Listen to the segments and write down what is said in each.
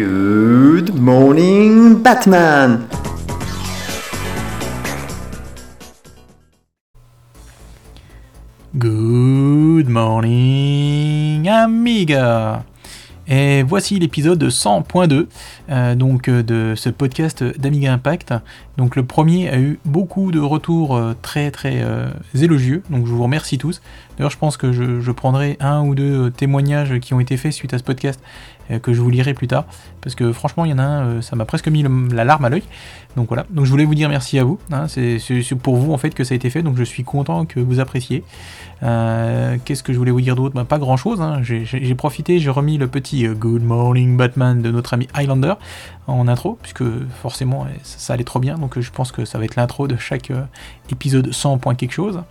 Good morning, Batman! Good morning, amiga! Et voici l'épisode 100.2 euh, donc euh, de ce podcast d'Amiga Impact. Donc le premier a eu beaucoup de retours euh, très très élogieux, donc je vous remercie tous. D'ailleurs je pense que je, prendrai un ou deux témoignages qui ont été faits suite à ce podcast que je vous lirai plus tard, parce que franchement il y en a un, ça m'a presque mis la larme à l'œil. Donc voilà, donc je voulais vous dire merci à vous, hein. c'est pour vous en fait que ça a été fait, donc je suis content que vous appréciez. Qu'est-ce que je voulais vous dire d'autre? Bah, Pas grand chose, hein. j'ai profité, j'ai remis le petit Good Morning Batman de notre ami Highlander en intro, puisque forcément ça, allait trop bien, donc je pense que ça va être l'intro de chaque euh, épisode 100 point quelque chose.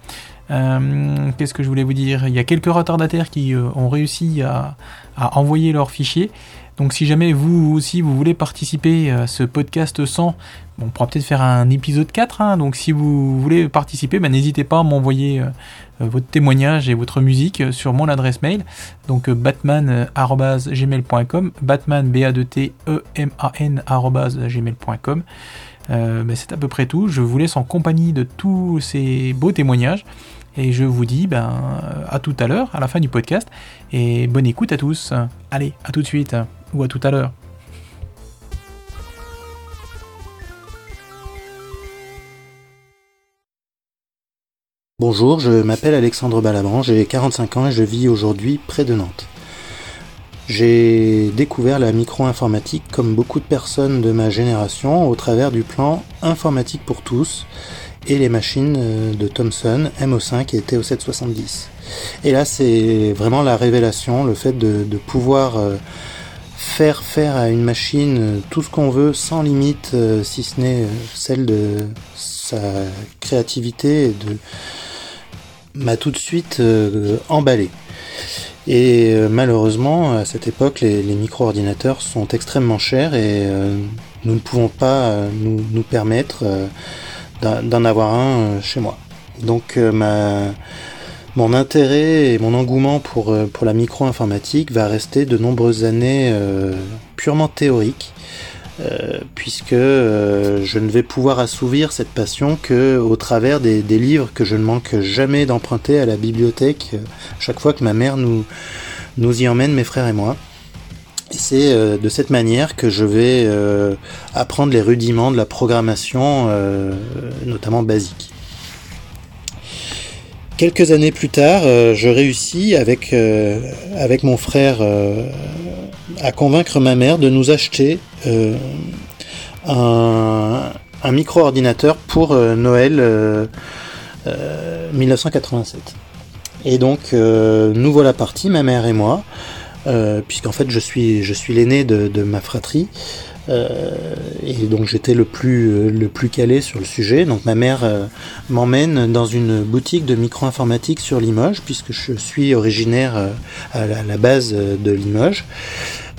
Euh, qu'est-ce que je voulais vous dire? Il y a quelques retardataires qui euh, ont réussi à, envoyer leurs fichiers. Donc si jamais vous aussi vous voulez participer à ce podcast 100, on pourra peut-être faire un épisode 4. Hein. donc si vous voulez participer, ben, n'hésitez pas à m'envoyer euh, votre témoignage et votre musique sur mon adresse mail. Donc batman.gmail.com, batman b a t e m a n gmail.com. Ben, c'est à peu près tout. Je vous laisse en compagnie de tous ces beaux témoignages. Et je vous dis ben, à tout à l'heure, à la fin du podcast. Et bonne écoute à tous. Allez, à tout de suite. Ou à tout à l'heure. Bonjour, je m'appelle Alexandre Balabran, j'ai 45 ans et je vis aujourd'hui près de Nantes. J'ai découvert la micro-informatique comme beaucoup de personnes de ma génération au travers du plan Informatique pour tous et les machines euh, de Thomson MO5 et TO770. Et là c'est vraiment la révélation, le fait de, pouvoir euh, faire faire à une machine euh, tout ce qu'on veut sans limite si ce n'est celle de sa créativité et de m'a tout de suite emballé. Et malheureusement, à cette époque, les, micro-ordinateurs sont extrêmement chers et nous ne pouvons pas nous, permettre d'en avoir un chez moi. Donc ma, mon intérêt et mon engouement pour, pour la micro-informatique va rester de nombreuses années purement théorique euh, puisque euh, je ne vais pouvoir assouvir cette passion que au travers des, livres que je ne manque jamais d'emprunter à la bibliothèque euh, chaque fois que ma mère nous, nous y emmène, mes frères et moi. C'est de cette manière que je vais apprendre les rudiments de la programmation, notamment basique. Quelques années plus tard, je réussis avec, mon frère à convaincre ma mère de nous acheter euh, un, micro-ordinateur pour euh, Noël 1987. Euh, et donc nous voilà partis, ma mère et moi, puisqu'en fait je suis, je suis l'aîné de, ma fratrie. et donc j'étais le plus, le plus calé sur le sujet. Donc ma mère m'emmène dans une boutique de micro-informatique sur Limoges, puisque je suis originaire à la base de Limoges.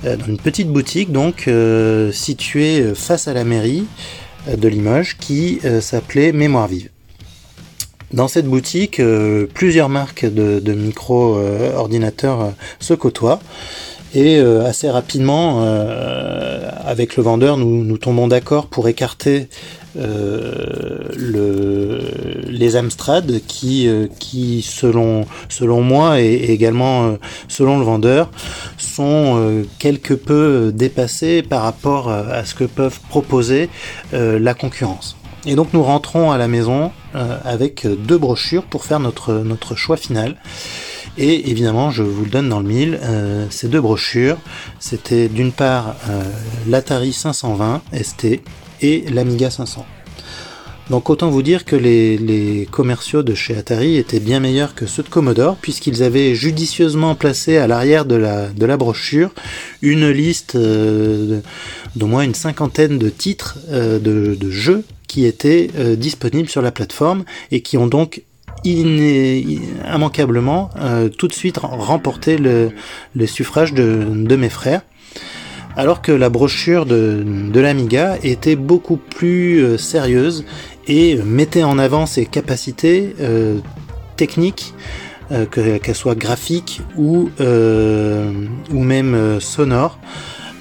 Euh, dans une petite boutique donc euh, située face à la mairie euh, de Limoges qui s'appelait Mémoire Vive. Dans cette boutique, plusieurs marques de, micro-ordinateurs se côtoient. Et assez rapidement, avec le vendeur, nous, nous tombons d'accord pour écarter euh, le, les Amstrad qui, euh, qui selon, selon moi et, également euh, selon le vendeur sont quelque peu dépassés par rapport à ce que peuvent proposer la concurrence. Et donc nous rentrons à la maison avec deux brochures pour faire notre, notre choix final. Et évidemment, je vous le donne dans le mille, ces deux brochures, c'était d'une part l'Atari 520 ST et l'Amiga 500. Donc autant vous dire que les, commerciaux de chez Atari étaient bien meilleurs que ceux de Commodore, puisqu'ils avaient judicieusement placé à l'arrière de la, de la brochure une liste euh, d'au moins une cinquantaine de titres euh, de, jeux qui étaient euh, disponibles sur la plateforme et qui ont donc immanquablement tout de suite remporté le, suffrage de, mes frères. Alors que la brochure de, l'Amiga était beaucoup plus euh, sérieuse et mettait en avant ses capacités euh, techniques, euh, qu'elles soient graphiques ou, ou même sonores,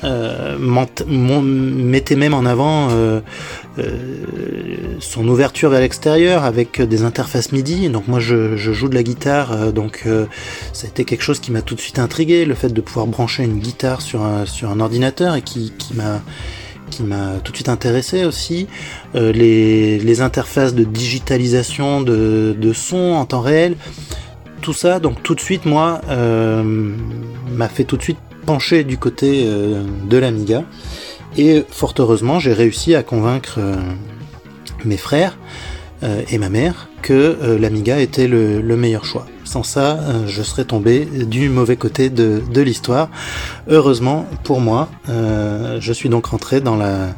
euh, mettait même en avant euh, son ouverture vers l'extérieur avec des interfaces MIDI. Donc moi je, joue de la guitare, donc ça a été quelque chose qui m'a tout de suite intrigué, le fait de pouvoir brancher une guitare sur un, ordinateur et qui, m'a tout de suite intéressé aussi. les, interfaces de digitalisation de, de son en temps réel tout ça, donc tout de suite, moi, euh, m'a fait tout de suite du côté euh, de l'Amiga. Et fort heureusement, j'ai réussi à convaincre euh, mes frères et ma mère que l'Amiga était le, meilleur choix. Sans ça, je serais tombé du mauvais côté de, de l'histoire. Heureusement pour moi, je suis donc rentré dans la,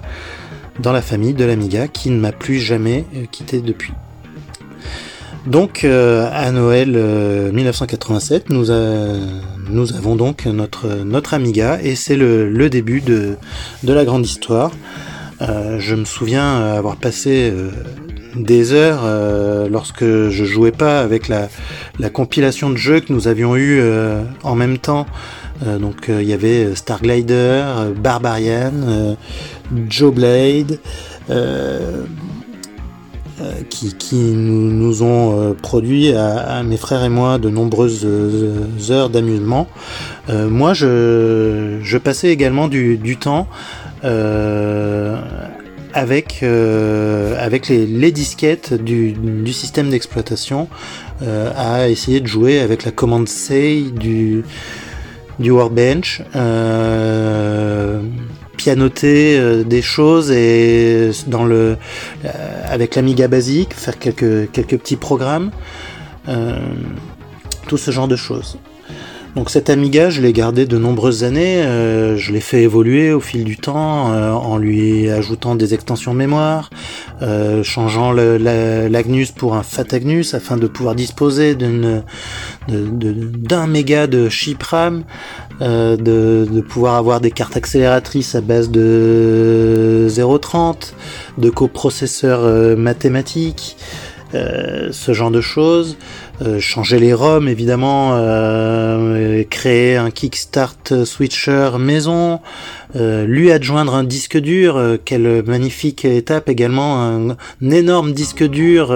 dans la famille de l'Amiga qui ne m'a plus jamais quitté depuis. Donc euh, à Noël 1987, euh, nous, avons donc notre, Amiga et c'est le, début de, la grande histoire. Euh, je me souviens avoir passé des heures lorsque je jouais pas avec la, la, compilation de jeux que nous avions eu en même temps. donc il y avait Star Glider, Barbarian, Joe Blade. Euh, qui, nous, ont euh, produit à, mes frères et moi de nombreuses euh, heures d'amusement. moi, je, passais également du, temps avec, avec les, disquettes du, système d'exploitation à essayer de jouer avec la commande Say du, du Workbench pianoter euh, des choses et dans le euh, avec l'Amiga basique faire quelques petits programmes euh, tout ce genre de choses donc cet Amiga, je l'ai gardé de nombreuses années, euh, je l'ai fait évoluer au fil du temps euh, en lui ajoutant des extensions mémoire, euh, changeant l'Agnus pour un Fat Agnus afin de pouvoir disposer d'un méga de chip RAM, de, de, pouvoir avoir des cartes accélératrices à base de 0.30, de coprocesseurs mathématiques, ce genre de choses. Euh, changer les ROM évidemment, euh, créer un Kickstart Switcher maison, euh, lui adjoindre un disque dur, quelle magnifique étape également, un, énorme disque dur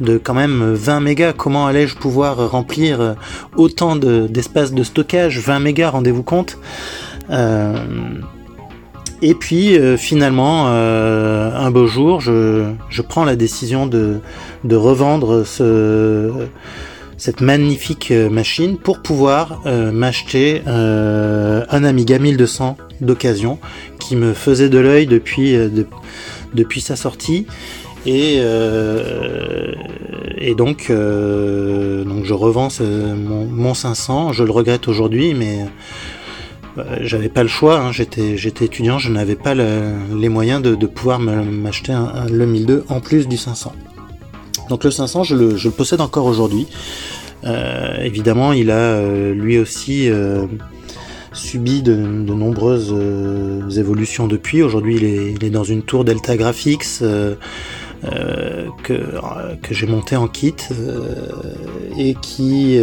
de quand même 20 mégas, comment allais-je pouvoir remplir autant d'espace de, stockage, 20 mégas, rendez-vous compte et puis finalement, un beau jour, je, je, prends la décision de, de revendre ce, cette magnifique euh, machine pour pouvoir euh, m'acheter euh, un Amiga 1200 d'occasion qui me faisait de l'œil depuis, depuis sa sortie. Et, et donc, donc je revends mon, 500. Je le regrette aujourd'hui, mais j'avais pas le choix. Hein. J'étais, j'étais étudiant, je n'avais pas les moyens de, pouvoir m'acheter le 1002 en plus du 500. Donc le 500, je le, possède encore aujourd'hui. Euh, évidemment, il a euh, lui aussi euh, subi de, nombreuses évolutions depuis. Aujourd'hui, il est, dans une tour Delta Graphics que, que j'ai monté en kit et qui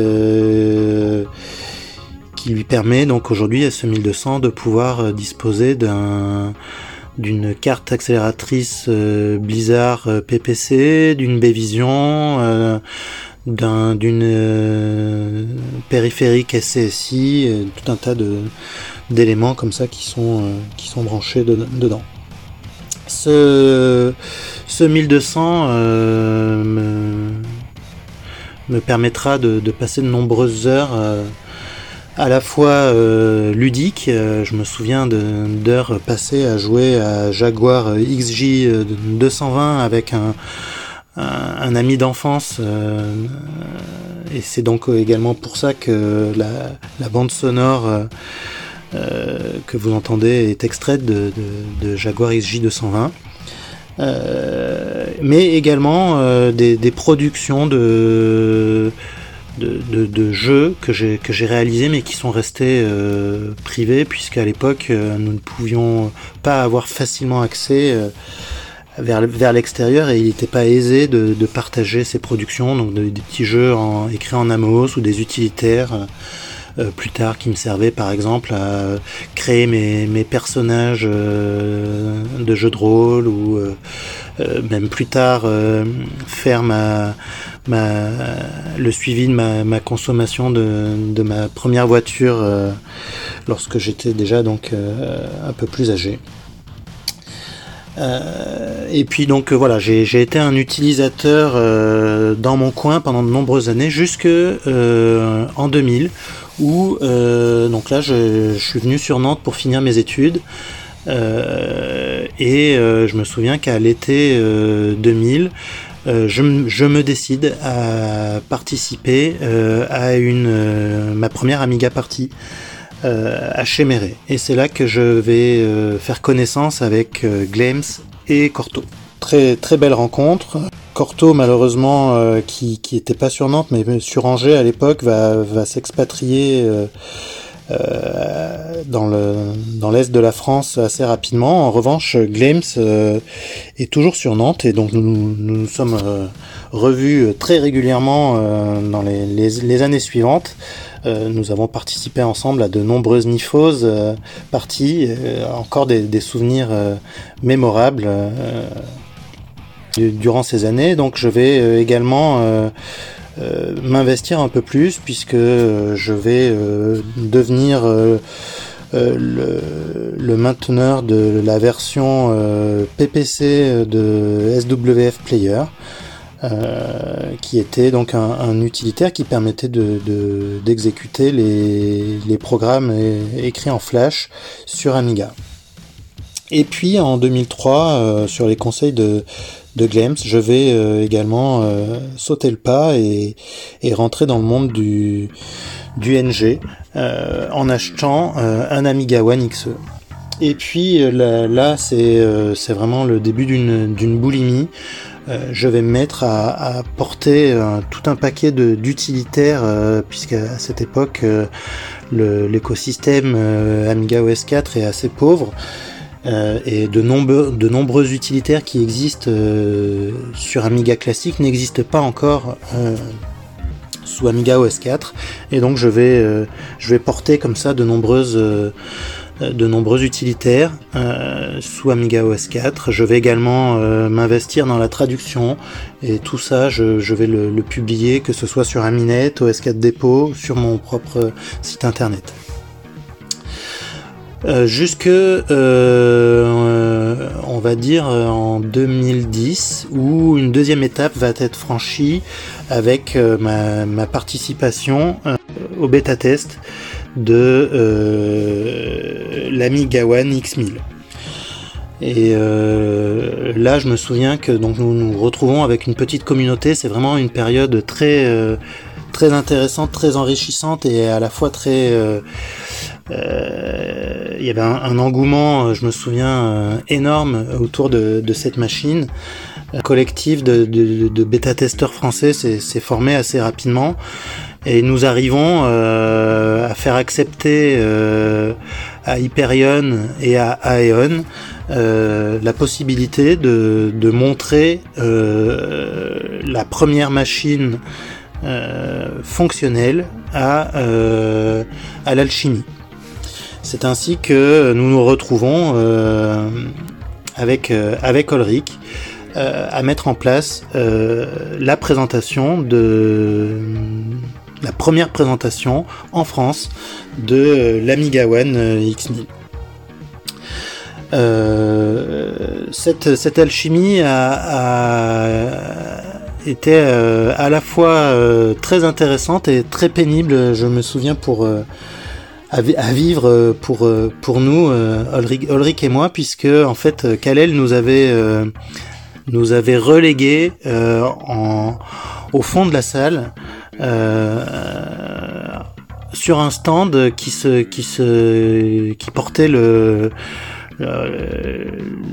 qui lui permet donc aujourd'hui à ce 1200 de pouvoir disposer d'un d'une carte accélératrice euh, Blizzard euh, PPC, d'une B-Vision, euh, d'une périphérique SCSI, tout un tas de d'éléments comme ça qui sont qui sont branchés dedans. Ce, ce 1200 me, me, permettra de, passer de nombreuses heures à la fois euh, ludique. Euh, je me souviens d'heures passées à jouer à Jaguar XJ 220 avec un, ami d'enfance. Euh, et c'est donc également pour ça que la, bande sonore que vous entendez est extraite de, Jaguar XJ 220. mais également des, productions de de, jeux que j'ai que j'ai réalisés mais qui sont restés euh, privés puisqu'à l'époque euh, nous ne pouvions pas avoir facilement accès euh, vers, vers l'extérieur et il n'était pas aisé de, partager ces productions donc des petits jeux écrits en Amos ou des utilitaires plus tard qui me servaient par exemple à créer mes, personnages de jeux de rôle ou même plus tard faire ma, le suivi de ma, ma consommation de, ma première voiture lorsque j'étais déjà donc un peu plus âgé. Euh, et puis donc euh, voilà, j'ai été un utilisateur euh, dans mon coin pendant de nombreuses années, jusque en 2000, où donc là je, suis venu sur Nantes pour finir mes études. et je me souviens qu'à l'été 2000, je, me décide à participer à une ma première Amiga Party euh, à Chéméré. Et c'est là que je vais euh, faire connaissance avec euh, Glems et Corto. Très, très belle rencontre. Corto, malheureusement, qui, qui était pas sur Nantes, mais sur Angers à l'époque, va, s'expatrier dans le dans l'est de la France assez rapidement. En revanche, Glems est toujours sur Nantes et donc nous nous, sommes revus très régulièrement dans les, années suivantes. Euh, nous avons participé ensemble à de nombreuses nifoses euh, parties, euh, encore des, souvenirs mémorables durant ces années. Donc je vais également m'investir un peu plus puisque je vais devenir le, mainteneur de la version PPC de SWF Player. Euh, qui était donc un, utilitaire qui permettait d'exécuter de, les, les, programmes écrits en Flash sur Amiga. Et puis en 2003, euh, sur les conseils de, de Glems, je vais euh, également sauter le pas et, et, rentrer dans le monde du, du NG en achetant un Amiga One XE. Et puis là, c'est vraiment le début d'une boulimie. Euh, je vais me mettre à, porter euh, tout un paquet d'utilitaires, euh, puisque à cette époque, l'écosystème Amiga OS 4 est assez pauvre. Et de nombreux, utilitaires qui existent sur Amiga classique n'existent pas encore sous Amiga OS 4 et donc je vais porter comme ça de euh, nombreux utilitaires euh, sous Amiga OS 4. Je vais également euh, m'investir dans la traduction et tout ça, je, vais le, publier, que ce soit sur Aminet, OS 4 Dépôt, sur mon propre site internet. Jusque, on va dire, en 2010, où une deuxième étape va être franchie avec ma, ma, participation au bêta test de euh, l'Amiga One X1000. Et euh, là, je me souviens que donc nous nous retrouvons avec une petite communauté. C'est vraiment une période très euh, très intéressante, très enrichissante et à la fois très. Il y avait un, engouement, je me souviens, énorme autour de, cette machine. Un collectif de, de, de bêta-testeurs français s'est formé assez rapidement et nous arrivons euh, à faire accepter euh, à Hyperion et à Aeon euh, la possibilité de, de montrer euh, la première machine euh, fonctionnelle à, à l'alchimie. C'est ainsi que nous nous retrouvons avec, avec Ulrich à mettre en place la présentation de la première présentation en France de euh, l'Amiga One euh, X1000. Euh, cette, alchimie a, été à la fois très intéressante et très pénible, je me souviens, pour à, vivre pour, pour nous, Ulrich, et moi, puisque en fait, Kalel nous avait, nous avait relégué au fond de la salle euh, sur un stand qui se qui se qui portait le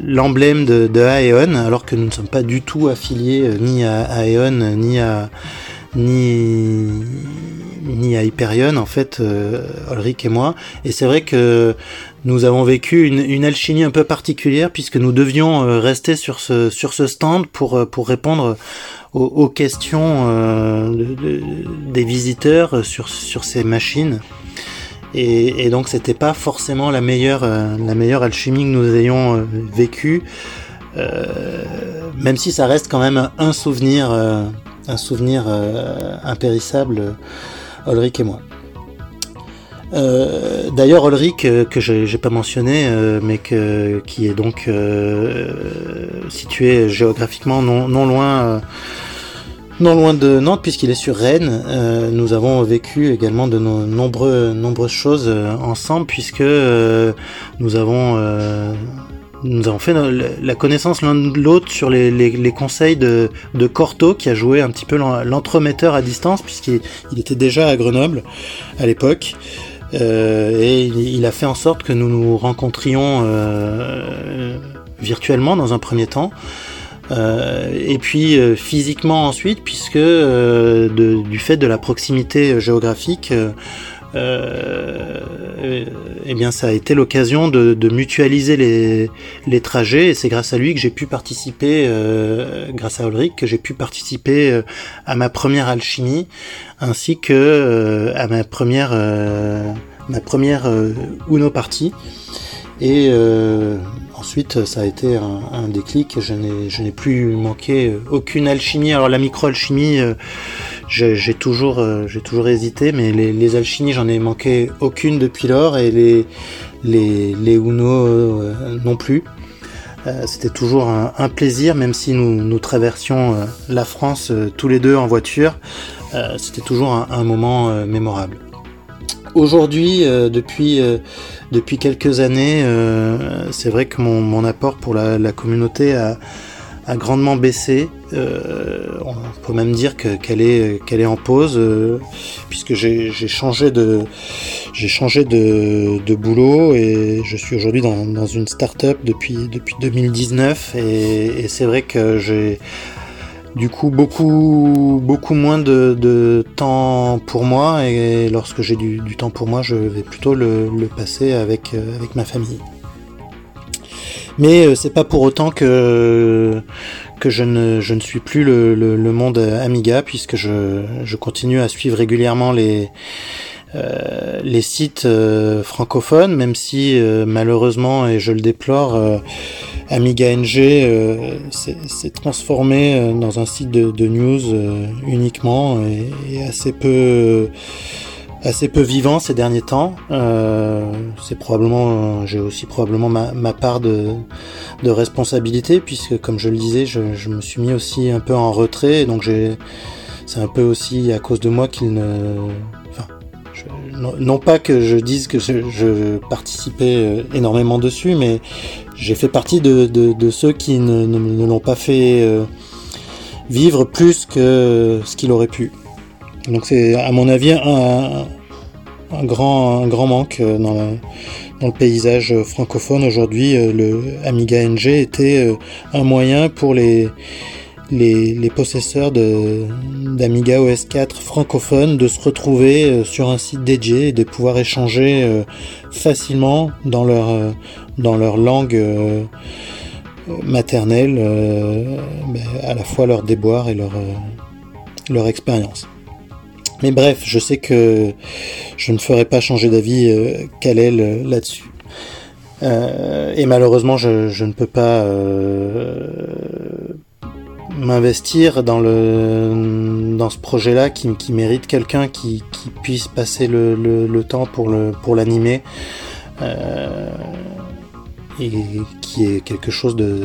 l'emblème de, de, Aeon, alors que nous ne sommes pas du tout affiliés euh, ni à Aeon ni à ni à Hyperion en fait euh, Ulrich et moi et c'est vrai que nous avons vécu une, alchimie un peu particulière puisque nous devions euh, rester sur ce stand pour pour répondre aux, questions euh, des visiteurs sur, sur ces machines. Et, et donc c'était pas forcément la meilleure, la meilleure alchimie que nous ayons vécue, même si ça reste quand même un souvenir, un souvenir impérissable, Ulrich et moi. Euh, D'ailleurs, Ulrich, euh, que j'ai pas mentionné, euh, mais qui est donc euh, situé géographiquement non, loin, non loin de Nantes, puisqu'il est sur Rennes. nous avons vécu également de nombreuses choses ensemble, puisque nous avons nous avons fait la connaissance l'un de l'autre sur les, conseils de, Corto, qui a joué un petit peu l'entremetteur à distance, puisqu'il était déjà à Grenoble à l'époque. Euh, et il, a fait en sorte que nous nous rencontrions euh, virtuellement dans un premier temps. Euh, et puis physiquement ensuite, puisque du fait de la proximité géographique, eh bien ça a été l'occasion de, mutualiser les, trajets et c'est grâce à lui que j'ai pu participer, grâce à Ulrich, que j'ai pu participer à ma première alchimie ainsi que à ma première ma première Uno partie et Ensuite, ça a été un, un déclic. Je n'ai plus manqué aucune alchimie. Alors la micro-alchimie, euh, j'ai toujours, euh, j'ai toujours hésité, mais les, les alchimies, j'en ai manqué aucune depuis lors, et les, les, les Uno euh, non plus. C'était toujours un, plaisir, même si nous, nous traversions la France tous les deux en voiture. C'était toujours un, moment mémorable. Aujourd'hui, depuis depuis quelques années, euh, c'est vrai que mon, mon, apport pour la communauté a, grandement baissé. Euh, on peut même dire qu'elle est, en pause, euh, puisque j'ai changé de boulot et je suis aujourd'hui dans, une start-up depuis depuis 2019 et, c'est vrai que j'ai du coup beaucoup moins de, temps pour moi et lorsque j'ai du, temps pour moi je vais plutôt le, passer euh, avec ma famille mais euh, c'est pas pour autant que que je ne, je ne suis plus le, le, le monde Amiga puisque je, je continue à suivre régulièrement les euh, les sites euh, francophones, même si euh, malheureusement, et je le déplore, euh, Amiga NG s'est transformé dans un site de, de news uniquement et, et, assez peu assez peu vivant ces derniers temps. C'est probablement, j'ai aussi probablement ma, ma part de, de, responsabilité puisque, comme je le disais, je, je, me suis mis aussi un peu en retrait, donc j'ai c'est un peu aussi à cause de moi qu'il ne non, pas que je dise que je, je participais euh, énormément dessus, mais j'ai fait partie de, de, de, ceux qui ne, ne, ne l'ont pas fait euh, vivre plus que ce qu'il aurait pu. Donc c'est à mon avis un, grand, un grand manque euh, dans, le paysage francophone aujourd'hui. Le Amiga NG était un moyen pour les possesseurs d'Amiga OS 4 francophones de se retrouver euh, sur un site dédié et de pouvoir échanger euh, facilement dans leur, euh, langue maternelle ben, à la fois leur déboire et leur expérience. Mais bref, je sais que je ne ferai pas changer d'avis euh, Kalel là-dessus. Euh, et malheureusement, je, ne peux pas euh, m'investir dans dans ce projet là qui, mérite quelqu'un qui, puisse passer le, le, temps pour l'animer euh, et qui est quelque chose de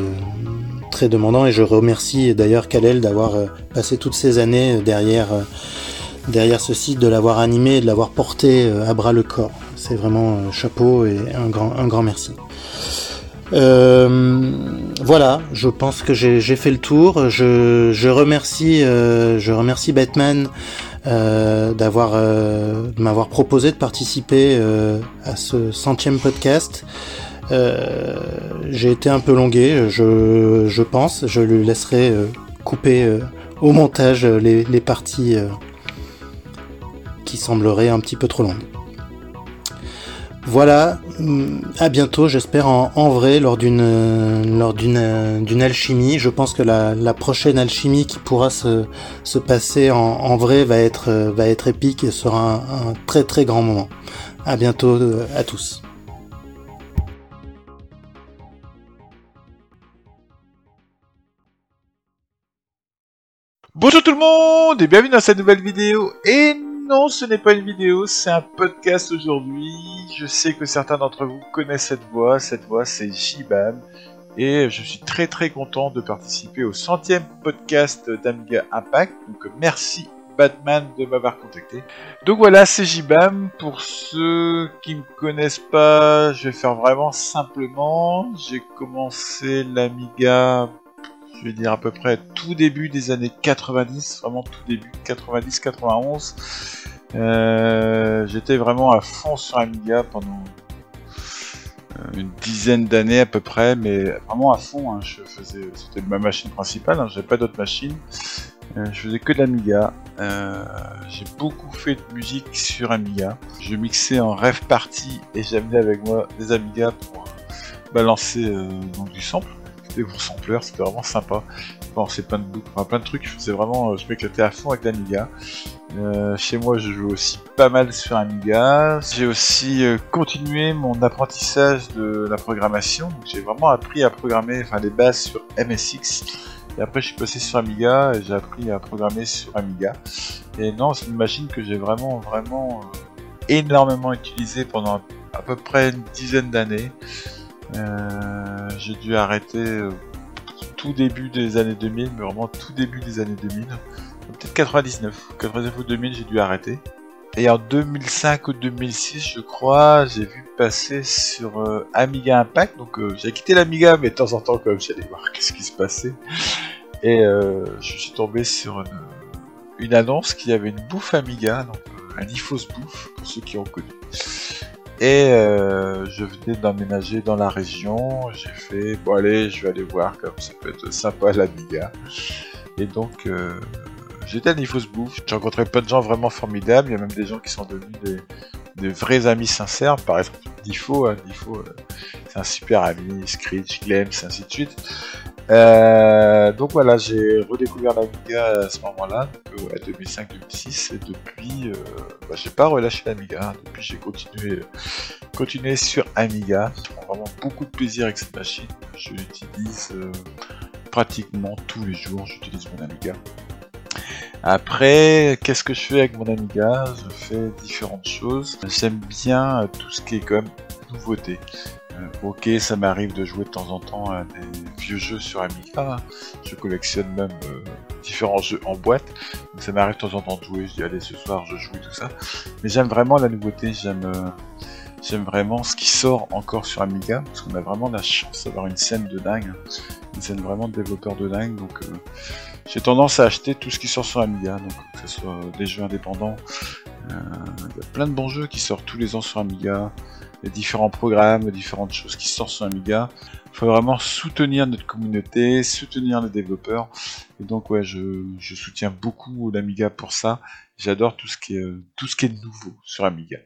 très demandant et je remercie d'ailleurs Kalel d'avoir euh, passé toutes ces années derrière euh, derrière ce site de l'avoir animé et de l'avoir porté euh, à bras le corps c'est vraiment chapeau et un grand merci euh, voilà, je pense que j'ai fait le tour. Je, euh, remercie Batman d'avoir euh, m'avoir proposé de participer à ce centième podcast. J'ai été un peu longué, je, pense. Je lui laisserai couper au montage les parties qui sembleraient un petit peu trop longues. Voilà, mm, à bientôt, j'espère en, en, vrai lors d'une lors d'une d'une alchimie. Je pense que la, la, prochaine alchimie qui pourra se, se passer en, en, vrai va être va être épique et sera un, un très très grand moment. À bientôt euh, à tous. Bonjour tout le monde et bienvenue dans cette nouvelle vidéo. Et non, ce n'est pas une vidéo, c'est un podcast aujourd'hui. Je sais que certains d'entre vous connaissent cette voix. Cette voix, c'est Jibam. Et je suis très très content de participer au centième podcast d'Amiga Impact. Donc merci Batman de m'avoir contacté. Donc voilà, c'est Jibam. Pour ceux qui ne me connaissent pas, je vais faire vraiment simplement. J'ai commencé l'Amiga je vais dire à peu près tout début des années 90, vraiment tout début, 90-91. Euh, J'étais vraiment à fond sur Amiga pendant euh, une dizaine d'années à peu près, mais vraiment à fond. Hein. c'était ma machine principale. Hein, J'avais pas d'autre machine. Euh, je faisais que de l'Amiga. J'ai beaucoup fait de musique sur Amiga. Je mixais en rêve party et j'amenais avec moi des Amiga pour balancer donc du sample des gros sampleurs, c'était vraiment sympa. Bon, c'est plein de boucles, enfin, plein de trucs, c'est vraiment, euh, je m'éclatais à fond avec l'Amiga. Euh, chez moi, je joue aussi pas mal sur Amiga. J'ai aussi euh, continué mon apprentissage de la programmation. J'ai vraiment appris à programmer, enfin, les bases sur MSX. Et après, je suis passé sur Amiga et j'ai appris à programmer sur Amiga. Et non, c'est une machine que j'ai vraiment, vraiment énormément utilisée pendant à peu près une dizaine d'années. Euh, j'ai dû arrêter euh, tout début des années 2000, mais vraiment tout début des années 2000. Peut-être 99. 99 ou 2000, j'ai dû arrêter. Et en 2005 ou 2006, je crois, j'ai vu passer sur euh, Amiga Impact. Donc j'ai quitté l'Amiga, mais de temps en temps, comme j'allais voir qu'est-ce qui se passait. Et je suis tombé sur une, une annonce qui avait une bouffe Amiga, donc un IFOS bouffe, pour ceux qui ont connu. Et euh, je venais d'emménager dans la région. J'ai fait, bon allez, je vais aller voir comme ça peut être sympa l'Amiga. Et donc, euh, j'étais à Nifos Bouffe. J'ai rencontré plein de gens vraiment formidables. Il y a même des gens qui sont devenus des, vrais amis sincères. Par exemple, Nifo, hein, euh, c'est un super ami. Screech, Glems, ainsi de suite. Euh, donc voilà, j'ai redécouvert l'Amiga à ce moment-là, donc, euh, 2005-2006, et depuis, euh, bah, j'ai pas relâché l'Amiga, depuis j'ai continué, continué sur Amiga. Je prends vraiment beaucoup de plaisir avec cette machine, je l'utilise euh, pratiquement tous les jours, j'utilise mon Amiga. Après, qu'est-ce que je fais avec mon Amiga? Je fais différentes choses. J'aime bien tout ce qui est comme nouveauté. Euh, ok, ça m'arrive de jouer de temps en temps à des vieux jeux sur Amiga. Je collectionne même euh, différents jeux en boîte. Ça m'arrive de temps en temps de jouer. Je dis allez ce soir je joue et tout ça. Mais j'aime vraiment la nouveauté. J'aime euh, vraiment ce qui sort encore sur Amiga parce qu'on a vraiment la chance d'avoir une scène de dingue, une scène vraiment de développeurs de dingue. Donc j'ai tendance à acheter tout ce qui sort sur Amiga, donc que ce soit des jeux indépendants. Il y a plein de bons jeux qui sortent tous les ans sur Amiga les différents programmes, différentes choses qui sortent sur Amiga. Il faut vraiment soutenir notre communauté, soutenir les développeurs. Et donc ouais, je, je soutiens beaucoup l'Amiga pour ça. J'adore tout ce qui est tout ce qui est nouveau sur Amiga.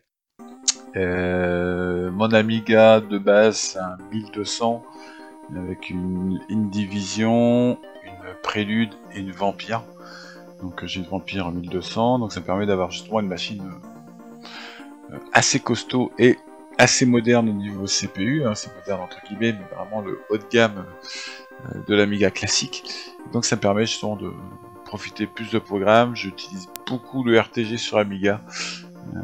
Euh, mon Amiga de base c'est un 1200 avec une Indivision, une Prélude et une Vampire. Donc j'ai une Vampire en 1200, donc ça me permet d'avoir justement une machine euh, assez costaud et assez moderne au niveau CPU, hein, c'est moderne entre guillemets, mais vraiment le haut de gamme euh, de l'Amiga classique. Donc ça me permet justement de profiter plus de programmes. J'utilise beaucoup le RTG sur Amiga. Euh,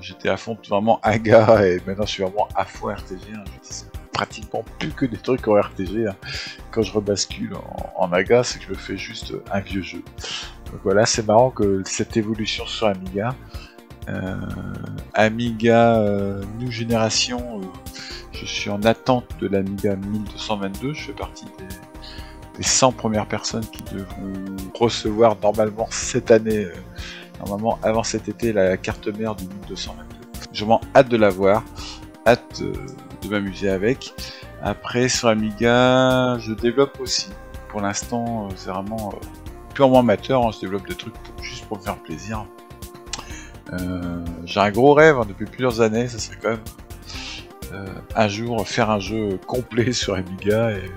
j'étais à fond vraiment AGA et maintenant je suis vraiment à fond RTG. Hein. J'utilise pratiquement plus que des trucs en RTG. Hein. Quand je rebascule en, en AGA, c'est que je fais juste un vieux jeu. Donc voilà, c'est marrant que cette évolution sur Amiga. Euh, Amiga euh, New Génération, euh, je suis en attente de l'Amiga 1222, je fais partie des, 100 premières personnes qui devront recevoir normalement cette année, normalement avant cet été, la carte mère du 1222. Je m'en hâte de la voir, hâte de m'amuser avec. Après sur Amiga, je développe aussi. Pour l'instant, c'est vraiment purement amateur, hein. je développe des trucs juste pour me faire plaisir. Euh, j'ai un gros rêve hein, depuis plusieurs années, ça serait quand même euh, un jour faire un jeu complet sur Amiga et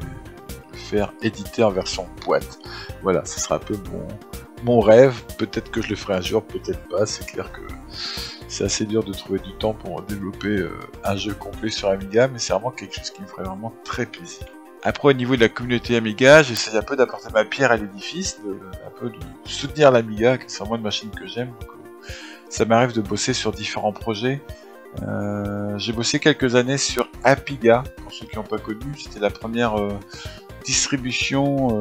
faire éditer en version boîte. Voilà, ce sera un peu mon, rêve. Peut-être que je le ferai un jour, peut-être pas. C'est clair que c'est assez dur de trouver du temps pour développer euh, un jeu complet sur Amiga, mais c'est vraiment quelque chose qui me ferait vraiment très plaisir. Après, au niveau de la communauté Amiga, j'essaie un peu d'apporter ma pierre à l'édifice, un peu de soutenir l'Amiga, qui c'est vraiment une machine que j'aime. Ça m'arrive de bosser sur différents projets. Euh, j'ai bossé quelques années sur Apiga, pour ceux qui n'ont pas connu. C'était la première euh, distribution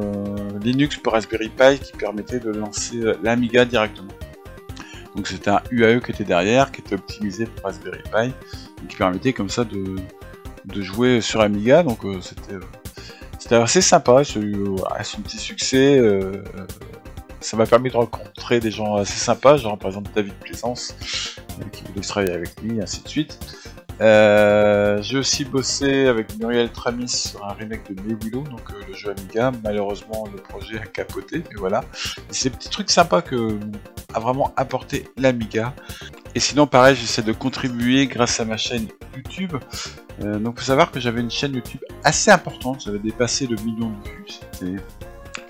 Linux pour Raspberry Pi qui permettait de lancer l'Amiga directement. Donc c'était un UAE qui était derrière, qui était optimisé pour Raspberry Pi, et qui permettait comme ça de, jouer sur Amiga. Donc c'était c'était assez sympa, j'ai eu son petit succès. Euh, ça m'a permis de rencontrer des gens assez sympas, genre par exemple David Plaisance, euh, qui voulait travailler avec lui, ainsi de suite. Euh, j'ai aussi bossé avec Muriel Tramis sur un remake de Willow, donc le jeu Amiga. Malheureusement, le projet a capoté, mais voilà. C'est des petits trucs sympas que a vraiment apporté l'Amiga. Et sinon, pareil, j'essaie de contribuer grâce à ma chaîne YouTube. Euh, donc, faut savoir que j'avais une chaîne YouTube assez importante. J'avais dépassé le million de vues. C'était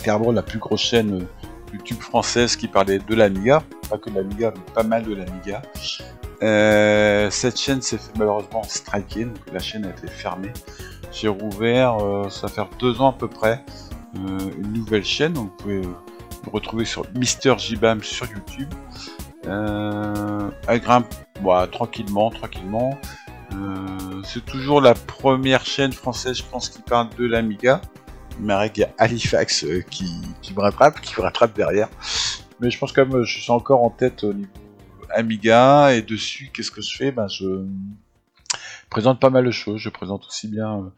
clairement la plus grosse chaîne euh, YouTube française qui parlait de l'Amiga. Pas que de l'Amiga, mais pas mal de l'Amiga. Euh, cette chaîne s'est fait malheureusement striker, donc la chaîne a été fermée. J'ai rouvert, ça va deux ans à peu près, une nouvelle chaîne. Donc, vous pouvez me retrouver sur Mister Jibam sur YouTube. Euh, elle grimpe tranquillement, tranquillement. Euh, c'est toujours la première chaîne française, je pense, qui parle de l'Amiga. Mais il Halifax euh, qui, me rattrape, qui me rattrape derrière. Mais je pense que comme je suis encore en tête au niveau Amiga et dessus, qu'est-ce que je fais? Ben, Je présente pas mal de choses. Je présente aussi bien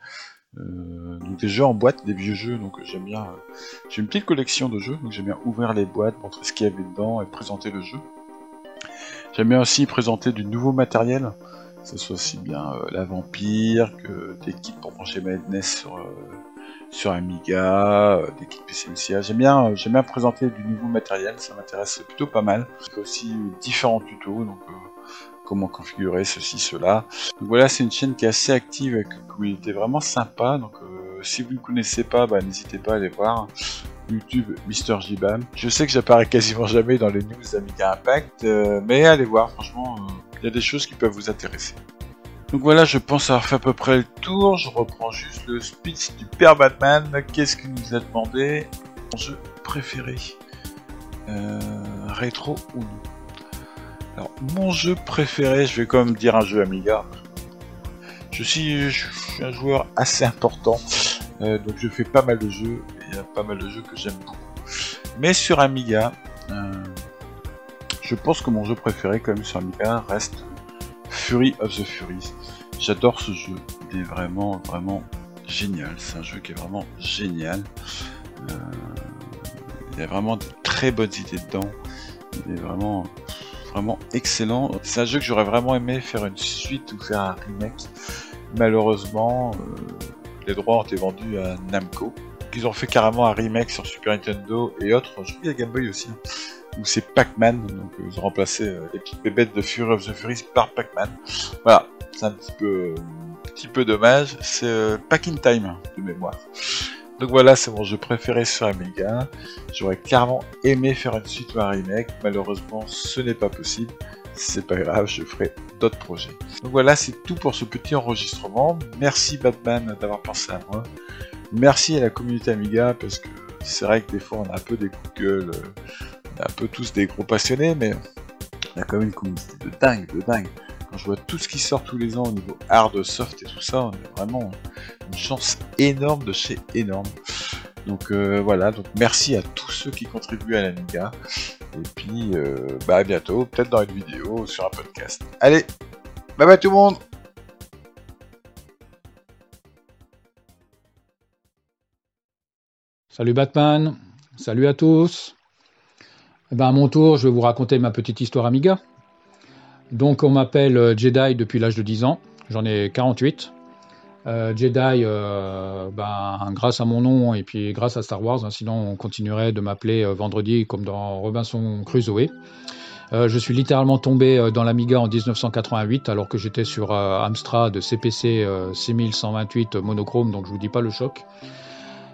euh, des jeux en boîte, des vieux jeux. Donc j'aime bien. J'ai une petite collection de jeux, donc j'aime bien ouvrir les boîtes, montrer ce qu'il y avait dedans et présenter le jeu. J'aime bien aussi présenter du nouveau matériel, que ce soit aussi bien euh, la Vampire que des kits pour brancher ma sur, euh, sur Amiga, euh, des kits PCMCA. J'aime bien, j'aime bien présenter du nouveau matériel, ça m'intéresse plutôt pas mal. J'ai aussi différents tutos, donc comment configurer ceci, cela. Donc voilà, c'est une chaîne qui est assez active avec une communauté vraiment sympa. Donc si vous ne connaissez pas, bah, n'hésitez pas à aller voir. YouTube Mister Jibam. Je sais que j'apparais quasiment jamais dans les news d'Amiga Impact, euh, mais allez voir, franchement, euh, il y a des choses qui peuvent vous intéresser. Donc voilà, je pense avoir fait à peu près le tour. Je reprends juste le speech du Père Batman. Qu'est-ce qu'il nous a demandé Mon jeu préféré euh, Rétro ou non Alors, mon jeu préféré, je vais quand même dire un jeu Amiga. Je suis, un joueur assez important, donc je fais pas mal de jeux il y a pas mal de jeux que j'aime beaucoup. Mais sur Amiga, euh, je pense que mon jeu préféré quand même sur Amiga reste Fury of the Furies. J'adore ce jeu, il est vraiment vraiment génial. C'est un jeu qui est vraiment génial. Euh, il y a vraiment de très bonnes idées dedans. Il est vraiment vraiment excellent. C'est un jeu que j'aurais vraiment aimé faire une suite ou faire un remake. Malheureusement, euh, les droits ont été vendus à Namco qu'ils ont fait carrément un remake sur Super Nintendo et autres, je crois qu'il y Game Boy aussi, où c'est Pac-Man, donc euh, ils ont remplacé euh, les petites bébêtes de Fury of the Furies par Pac-Man. Voilà, c'est un petit peu, petit peu dommage, c'est euh, Pack in Time de mémoire. Donc voilà, c'est mon jeu préféré sur Amiga. J'aurais clairement aimé faire une suite ou un remake, malheureusement ce n'est pas possible. C'est pas grave, je ferai d'autres projets. Donc voilà, c'est tout pour ce petit enregistrement. Merci Batman d'avoir pensé à moi. Merci à la communauté Amiga parce que c'est vrai que des fois on a un peu des coups de gueule, euh, un peu tous des gros passionnés, mais on a quand même une communauté de dingue, de dingue. Quand je vois tout ce qui sort tous les ans au niveau hard, soft et tout ça, on a vraiment une chance énorme de chez énorme. Donc euh, voilà, donc merci à tous ceux qui contribuent à l'Amiga. Et puis euh, bah à bientôt, peut-être dans une vidéo sur un podcast. Allez, bye bye tout le monde Salut Batman, salut à tous. Eh ben, à mon tour, je vais vous raconter ma petite histoire Amiga. Donc, on m'appelle euh, Jedi depuis l'âge de 10 ans. J'en ai 48. Euh, Jedi, euh, ben, grâce à mon nom et puis grâce à Star Wars, hein, sinon on continuerait de m'appeler vendredi comme dans Robinson Crusoe. je suis littéralement tombé dans l'Amiga en 1988 alors que j'étais sur Amstrad CPC 6128 monochrome, donc je vous dis pas le choc.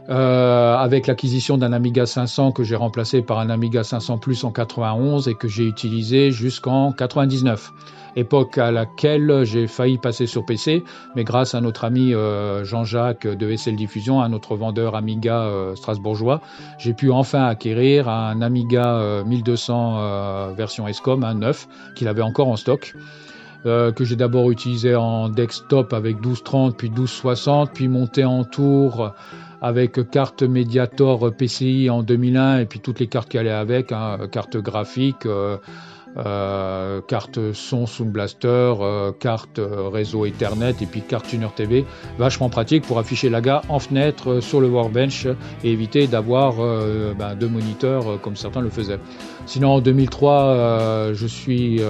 Avec l'acquisition d'un Amiga 500 que j'ai remplacé par un Amiga 500 Plus en 91 et que j'ai utilisé jusqu'en 99 époque à laquelle j'ai failli passer sur PC, mais grâce à notre ami euh, Jean-Jacques de SL Diffusion, un autre vendeur Amiga euh, strasbourgeois, j'ai pu enfin acquérir un Amiga 1200 euh, version ESCOM, un neuf, qu'il avait encore en stock. que j'ai d'abord utilisé en desktop avec 1230 puis 1260 puis monté en tour avec carte Mediator PCI en 2001 et puis toutes les cartes qui allaient avec, hein, carte graphique, euh, carte son Sound Blaster, euh, carte euh, réseau Ethernet et puis carte Tuner TV. Vachement pratique pour afficher la gare en fenêtre sur le workbench et éviter d'avoir ben, deux moniteurs comme certains le faisaient. Sinon en 2003, je suis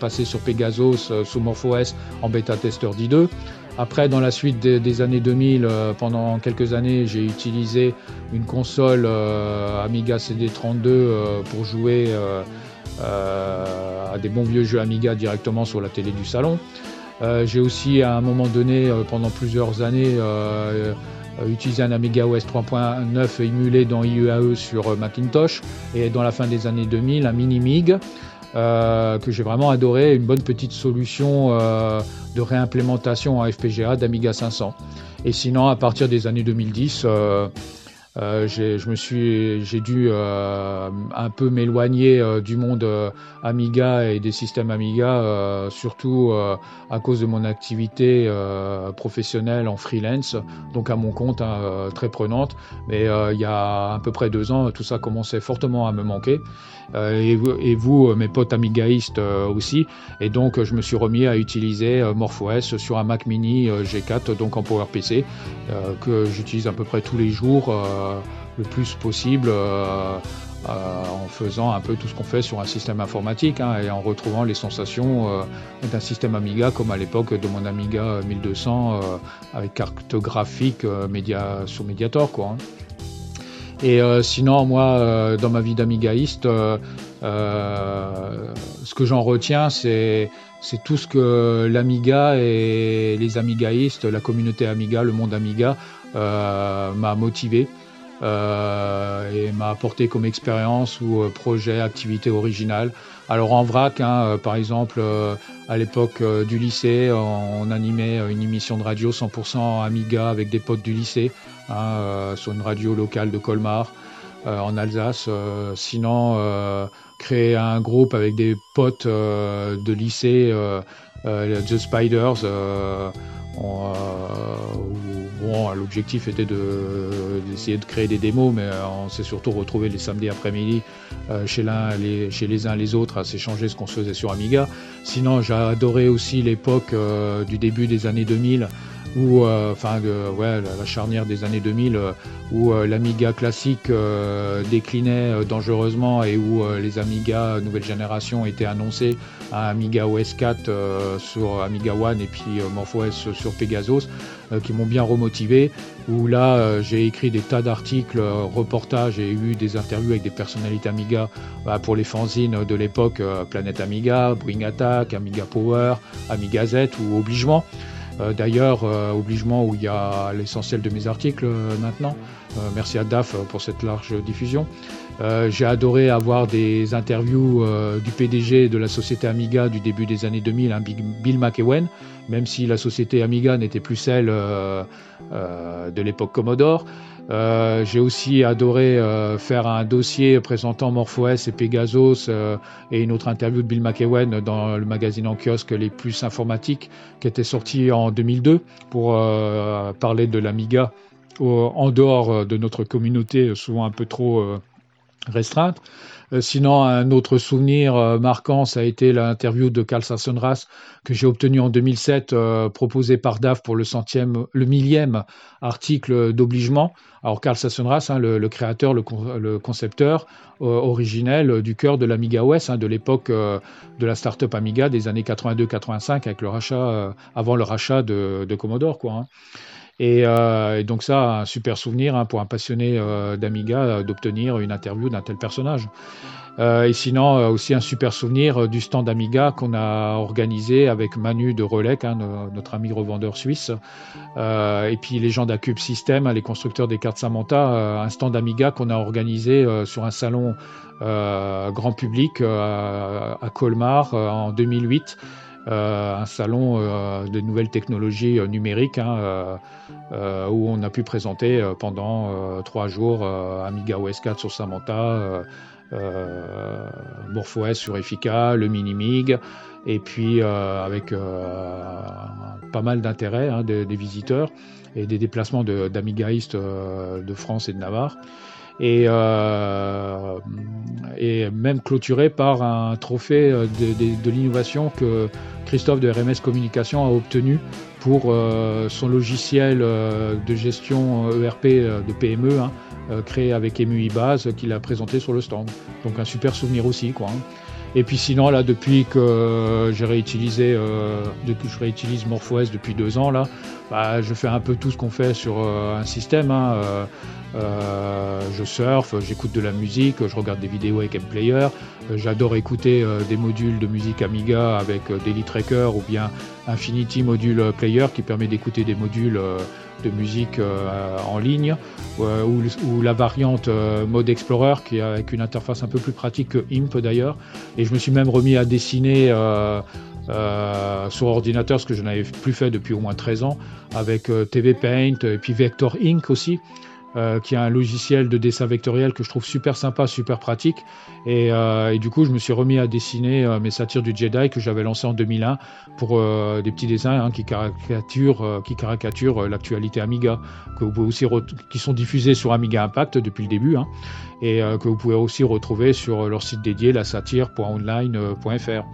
passé sur Pegasus sous MorphOS en bêta tester D2. Après, dans la suite des, années 2000, pendant quelques années, j'ai utilisé une console Amiga CD32 pour jouer euh, à des bons vieux jeux Amiga directement sur la télé du salon. Euh, j'ai aussi à un moment donné, euh, pendant plusieurs années, utilisé un Amiga OS 3.9 émulé dans IEAE sur Macintosh et dans la fin des années 2000 un mini MIG que j'ai vraiment adoré, une bonne petite solution de réimplémentation en FPGA d'Amiga 500. Et sinon à partir des années 2010 euh, suis, j'ai dû euh, un peu m'éloigner euh, du monde Amiga et des systèmes Amiga, surtout à cause de mon activité professionnelle en freelance, donc à mon compte hein, très prenante. Mais il y a à peu près deux ans, tout ça commençait fortement à me manquer. Et, et, vous, mes potes amigaïstes aussi. Et donc, je me suis remis à utiliser MorphOS sur un Mac Mini G4, donc en PowerPC, que j'utilise à peu près tous les jours. Euh, le plus possible euh, euh, en faisant un peu tout ce qu'on fait sur un système informatique hein, et en retrouvant les sensations d'un système Amiga comme à l'époque de mon Amiga 1200 avec carte graphique sur Mediator. Quoi, hein. Et sinon, moi, dans ma vie d'amigaïste, ce que j'en retiens, c'est tout ce que l'Amiga et les amigaïstes, la communauté Amiga, le monde Amiga m'a motivé. Euh, et m'a apporté comme expérience ou euh, projet, activité originale. Alors en vrac, hein, euh, par exemple, à l'époque du lycée, on, animait une émission de radio 100% Amiga avec des potes du lycée hein, sur une radio locale de Colmar. en Alsace. sinon, créer un groupe avec des potes de lycée, The Spiders, bon, l'objectif était d'essayer de, créer des démos, mais euh, on s'est surtout retrouvé les samedis après-midi euh, chez, les, chez les uns les autres à s'échanger ce qu'on se faisait sur Amiga. Sinon, j'ai adoré aussi l'époque euh, du début des années 2000 où, euh, enfin, ouais, la, charnière des années 2000, euh, où euh, l'Amiga classique déclinait dangereusement et où les Amiga nouvelle génération étaient annoncés à Amiga OS 4 sur Amiga One et puis MorphOS sur Pegasus, qui m'ont bien remotivé. Où là, j'ai écrit des tas d'articles, reportages et eu des interviews avec des personnalités Amiga bah, pour les fanzines de l'époque, Planète Amiga, Bring Attack, Amiga Power, Amiga Z ou Obligement. Euh, d'ailleurs, euh, obligement où il y a l'essentiel de mes articles euh, maintenant. merci à DAF pour cette large diffusion. J'ai adoré avoir des interviews du PDG de la société Amiga du début des années 2000, hein, Bill McEwen, même si la société Amiga n'était plus celle de l'époque Commodore. Euh, j'ai aussi adoré euh, faire un dossier présentant MorphOS et Pegasus euh, et une autre interview de Bill McEwen dans le magazine en kiosque Les Plus Informatiques qui était sorti en 2002 pour parler de l'Amiga en dehors de notre communauté souvent un peu trop restreinte. Euh, sinon, un autre souvenir euh, marquant, ça a été l'interview de Carl Sassenras que j'ai obtenu en 2007, euh, proposé par DAF pour le centième, le millième article d'obligement. Alors Carl Sassenras, hein, le, créateur, le, concepteur originel du cœur de l'Amiga OS, hein, de l'époque de la startup Amiga des années 82-85 avec le rachat, avant le rachat de, Commodore, quoi. Hein. Et, donc ça, un super souvenir hein, pour un passionné d'Amiga d'obtenir une interview d'un tel personnage. Euh, et sinon, euh, aussi un super souvenir euh, du stand Amiga qu'on a organisé avec Manu de Relec, hein, notre ami revendeur suisse, et puis les gens d'Acube System, hein, les constructeurs des cartes Samantha, un stand Amiga qu'on a organisé sur un salon grand public à Colmar en 2008. Un salon de nouvelles technologies numériques hein, où on a pu présenter pendant trois jours Amiga OS 4 sur Samantha, euh, sur Effica, le Minimig, et puis euh, avec euh, pas mal d'intérêt hein, des, visiteurs et des déplacements d'amigaïstes de, France et de Navarre. Et, et, même clôturé par un trophée de, l'innovation que Christophe de RMS Communication a obtenu pour son logiciel de gestion ERP de PME, hein, euh, créé avec EMUI Base qu'il a présenté sur le stand. Donc un super souvenir aussi, quoi. Hein. Et puis sinon, là, depuis que j'ai réutilisé, euh, que je réutilise MorphOS depuis deux ans, là, bah, je fais un peu tout ce qu'on fait sur euh, un système. Hein, euh, euh, je surfe, j'écoute de la musique, je regarde des vidéos avec M-Player. J'adore écouter des modules de musique Amiga avec Daily Tracker ou bien Infinity Module Player qui permet d'écouter des modules de musique en ligne ou, la variante Mode Explorer qui est avec une interface un peu plus pratique que IMP d'ailleurs. Et je me suis même remis à dessiner euh, sur ordinateur, ce que je n'avais plus fait depuis au moins 13 ans, avec euh, TV Paint et puis Vector Ink aussi. Euh, qui est un logiciel de dessin vectoriel que je trouve super sympa, super pratique. Et, du coup, je me suis remis à dessiner mes satires du Jedi que j'avais lancé en 2001 pour des petits dessins hein, qui caricaturent, qui l'actualité Amiga, que vous pouvez aussi qui sont diffusés sur Amiga Impact depuis le début, hein, et que vous pouvez aussi retrouver sur leur site dédié, la satire.online.fr.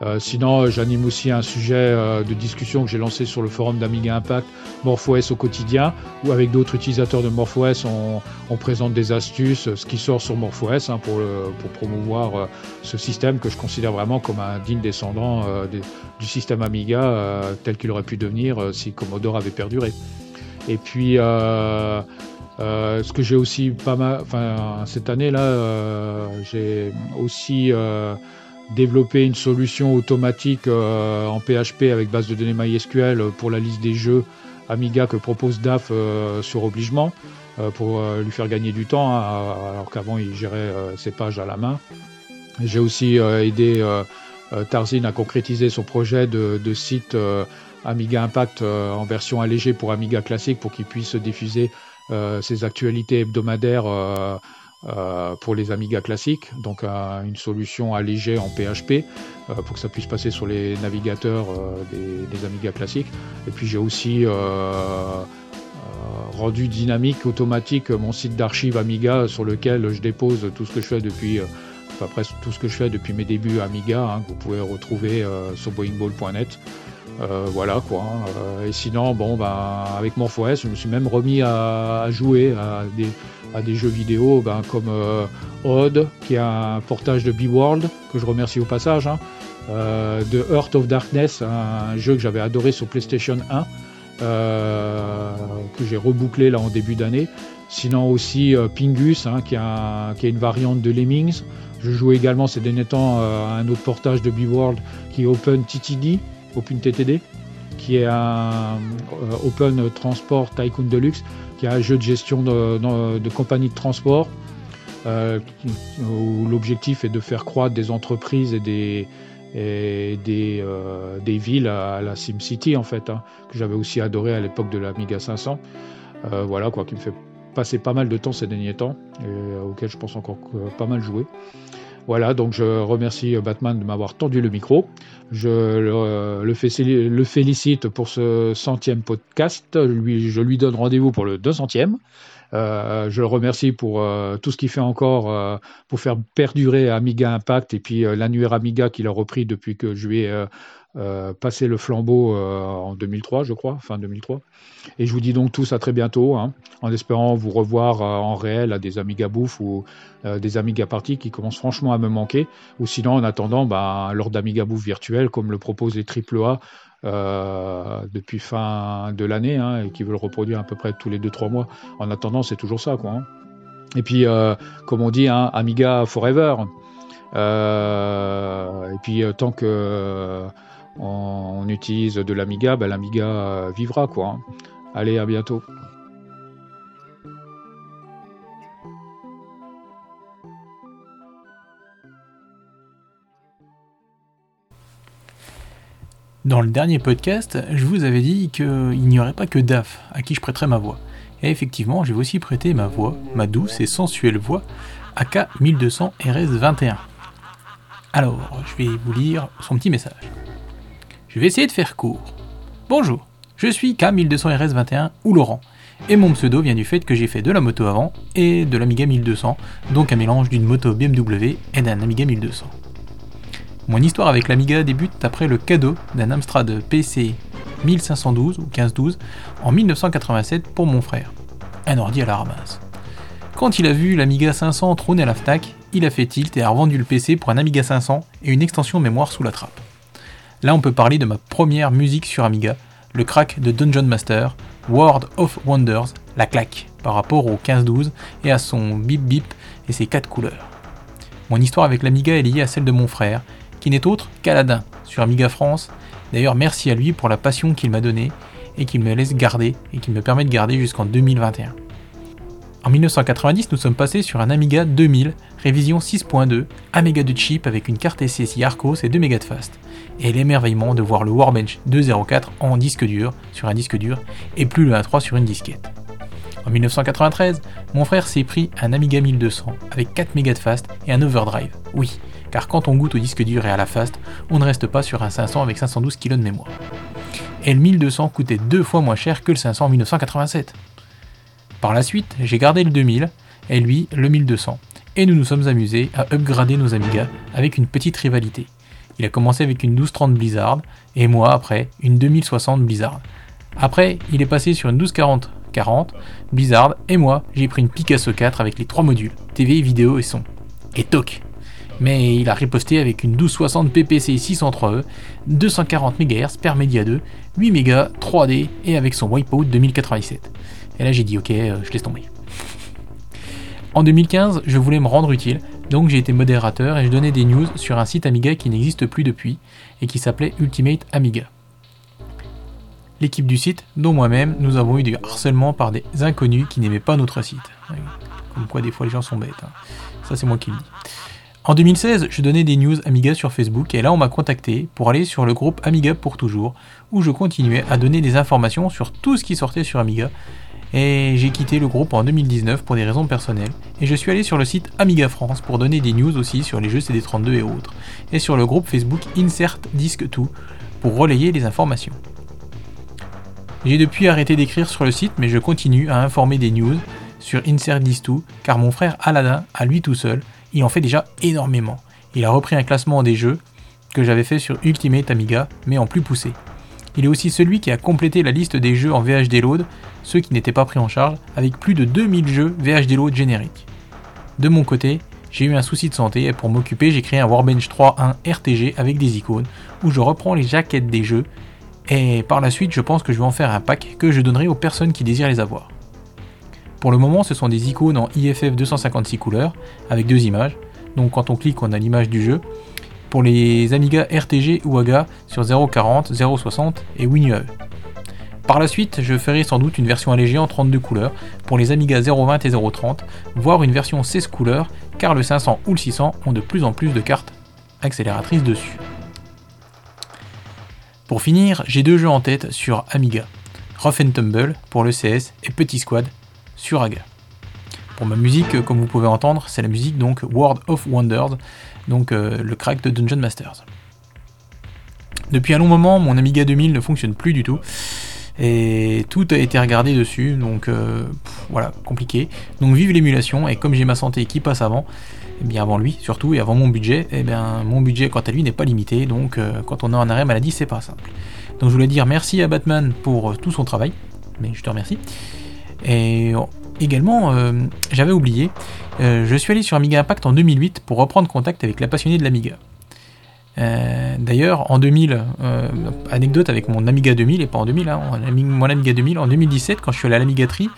Euh, sinon, euh, j'anime aussi un sujet euh, de discussion que j'ai lancé sur le forum d'Amiga Impact, MorphOS au quotidien, où avec d'autres utilisateurs de MorphOS, on, présente des astuces, ce qui sort sur MorphOS hein, pour, pour, promouvoir ce système que je considère vraiment comme un digne descendant du système Amiga tel qu'il aurait pu devenir si Commodore avait perduré. Et puis, ce que j'ai aussi pas mal, enfin cette année là, j'ai aussi développer une solution automatique euh, en PHP avec base de données MySQL pour la liste des jeux Amiga que propose DAF euh, sur obligement euh, pour lui faire gagner du temps hein, alors qu'avant il gérait ses pages à la main. J'ai aussi aidé Tarzin à concrétiser son projet de, de site Amiga Impact en version allégée pour Amiga classique pour qu'il puisse diffuser ses actualités hebdomadaires euh, pour les Amiga classiques, donc euh, une solution allégée en PHP euh, pour que ça puisse passer sur les navigateurs des, Amiga classiques. Et puis j'ai aussi rendu dynamique, automatique mon site d'archives Amiga sur lequel je dépose tout ce que je fais depuis, enfin presque tout ce que je fais depuis mes débuts Amiga, hein, que vous pouvez retrouver sur boeingball.net. voilà quoi. Hein. et sinon, bon, ben, avec MorphOS, je me suis même remis à, jouer à des, jeux vidéo ben, comme euh, Odd, qui est un portage de B-World, que je remercie au passage, hein, euh, de Heart of Darkness, un jeu que j'avais adoré sur PlayStation 1, euh, que j'ai rebouclé là en début d'année. Sinon aussi Pingus, hein, qui, est une variante de Lemmings. Je joue également ces derniers temps à un autre portage de B-World qui est Open TTD, Open TTD, qui est un Open Transport Tycoon Deluxe qui est un jeu de gestion de, compagnie de transport euh, où l'objectif est de faire croître des entreprises et des, euh, des, villes à, la SimCity en fait, hein, que j'avais aussi adoré à l'époque de l'Amiga 500. Euh, voilà quoi, qui me fait passer pas mal de temps ces derniers temps et auquel je pense encore pas mal jouer. Voilà, donc je remercie Batman de m'avoir tendu le micro. Je le, félicite pour ce centième podcast. Je lui donne rendez-vous pour le 200e. Euh, je le remercie pour euh, tout ce qu'il fait encore euh, pour faire perdurer Amiga Impact et puis l'annuaire Amiga qu'il a repris depuis que je lui ai euh, passer le flambeau euh, en 2003, je crois, fin 2003. Et je vous dis donc tous à très bientôt, hein, en espérant vous revoir en réel à des Amiga Bouffe ou des Amiga Party qui commencent franchement à me manquer. Ou sinon, en attendant, bah, lors d'Amiga Bouffe virtuel, comme le proposent les AAA euh, depuis fin de l'année hein, et qui veulent reproduire à peu près tous les 2-3 mois. En attendant, c'est toujours ça. Quoi, hein. Et puis, euh, comme on dit, Amiga Forever. Euh, et puis, tant que on, utilise de l'Amiga, ben, l'Amiga vivra. Quoi, Allez, à bientôt. Dans le dernier podcast, je vous avais dit qu'il n'y aurait pas que DAF à qui je prêterais ma voix. Et effectivement, j'ai aussi prêté ma voix, ma douce et sensuelle voix, à K1200 RS21. Alors, je vais vous lire son petit message. Je vais essayer de faire court. Bonjour, je suis K1200 RS21 ou Laurent, et mon pseudo vient du fait que j'ai fait de la moto avant et de l'Amiga 1200, donc un mélange d'une moto BMW et d'un Amiga 1200. Mon histoire avec l'Amiga débute après le cadeau d'un Amstrad PC 1512 ou 1512 en 1987 pour mon frère. Un ordi à la ramasse. Quand il a vu l'Amiga 500 trôner à la FNAC, il a fait tilt et a revendu le PC pour un Amiga 500 et une extension mémoire sous la trappe. Là, on peut parler de ma première musique sur Amiga, le crack de Dungeon Master, World of Wonders, la claque, par rapport au 1512 et à son bip bip et ses quatre couleurs. Mon histoire avec l'Amiga est liée à celle de mon frère, qui n'est autre qu'Aladin sur Amiga France. D'ailleurs, merci à lui pour la passion qu'il m'a donnée et qu'il me laisse garder et qu'il me permet de garder jusqu'en 2021. En 1990, nous sommes passés sur un Amiga 2000, révision 6.2, un méga de chip avec une carte SSI Arcos et 2 mégas de fast. Et l'émerveillement de voir le Warbench 204 en disque dur sur un disque dur et plus le A3 sur une disquette. En 1993, mon frère s'est pris un Amiga 1200 avec 4 mégas de fast et un overdrive. Oui, car quand on goûte au disque dur et à la fast, on ne reste pas sur un 500 avec 512 kg de mémoire. Et le 1200 coûtait deux fois moins cher que le 500 en 1987. Par la suite, j'ai gardé le 2000 et lui le 1200, et nous nous sommes amusés à upgrader nos Amiga avec une petite rivalité. Il a commencé avec une 1230 Blizzard, et moi après une 2060 Blizzard. Après, il est passé sur une 1240 40 Blizzard, et moi j'ai pris une Picasso 4 avec les trois modules, TV, vidéo et son. Et toc mais il a riposté avec une 1260 PPC 603E, 240 MHz per Media 2, 8 mégas 3D et avec son Wipeout 2097. Et là j'ai dit ok, euh, je laisse tomber. En 2015, je voulais me rendre utile, donc j'ai été modérateur et je donnais des news sur un site Amiga qui n'existe plus depuis et qui s'appelait Ultimate Amiga. L'équipe du site, dont moi-même, nous avons eu du harcèlement par des inconnus qui n'aimaient pas notre site. Comme quoi des fois les gens sont bêtes. Hein. Ça c'est moi qui le dis. En 2016, je donnais des news Amiga sur Facebook et là on m'a contacté pour aller sur le groupe Amiga pour toujours où je continuais à donner des informations sur tout ce qui sortait sur Amiga et j'ai quitté le groupe en 2019 pour des raisons personnelles et je suis allé sur le site Amiga France pour donner des news aussi sur les jeux CD32 et autres et sur le groupe Facebook Insert Disc 2 pour relayer les informations. J'ai depuis arrêté d'écrire sur le site mais je continue à informer des news sur Insert Disc 2 car mon frère Aladdin, à lui tout seul, il en fait déjà énormément. Il a repris un classement des jeux que j'avais fait sur Ultimate Amiga, mais en plus poussé. Il est aussi celui qui a complété la liste des jeux en VHD Load, ceux qui n'étaient pas pris en charge, avec plus de 2000 jeux VHD Load génériques. De mon côté, j'ai eu un souci de santé et pour m'occuper, j'ai créé un Warbench 3.1 RTG avec des icônes où je reprends les jaquettes des jeux et par la suite, je pense que je vais en faire un pack que je donnerai aux personnes qui désirent les avoir. Pour le moment, ce sont des icônes en IFF 256 couleurs avec deux images. Donc quand on clique, on a l'image du jeu. Pour les Amiga RTG ou AGA sur 040, 060 et WinUAE. Par la suite, je ferai sans doute une version allégée en 32 couleurs pour les Amiga 020 et 030, voire une version 16 couleurs, car le 500 ou le 600 ont de plus en plus de cartes accélératrices dessus. Pour finir, j'ai deux jeux en tête sur Amiga. Rough and Tumble pour le CS et Petit Squad sur AGA. Pour ma musique, comme vous pouvez entendre, c'est la musique donc World of Wonders, donc euh, le crack de Dungeon Masters. Depuis un long moment, mon Amiga 2000 ne fonctionne plus du tout. Et tout a été regardé dessus, donc euh, voilà, compliqué. Donc vive l'émulation, et comme j'ai ma santé qui passe avant, Et bien avant lui surtout et avant mon budget, et bien mon budget quant à lui n'est pas limité, donc euh, quand on a un arrêt maladie c'est pas simple. Donc je voulais dire merci à Batman pour tout son travail, mais je te remercie. Et également, euh, j'avais oublié, euh, je suis allé sur Amiga Impact en 2008 pour reprendre contact avec la passionnée de l'Amiga. Euh, D'ailleurs, en 2000, euh, anecdote avec mon Amiga 2000, et pas en 2000, hein, mon Ami- mon Amiga 2000, en 2017, quand je suis allé à l'Amigaterie,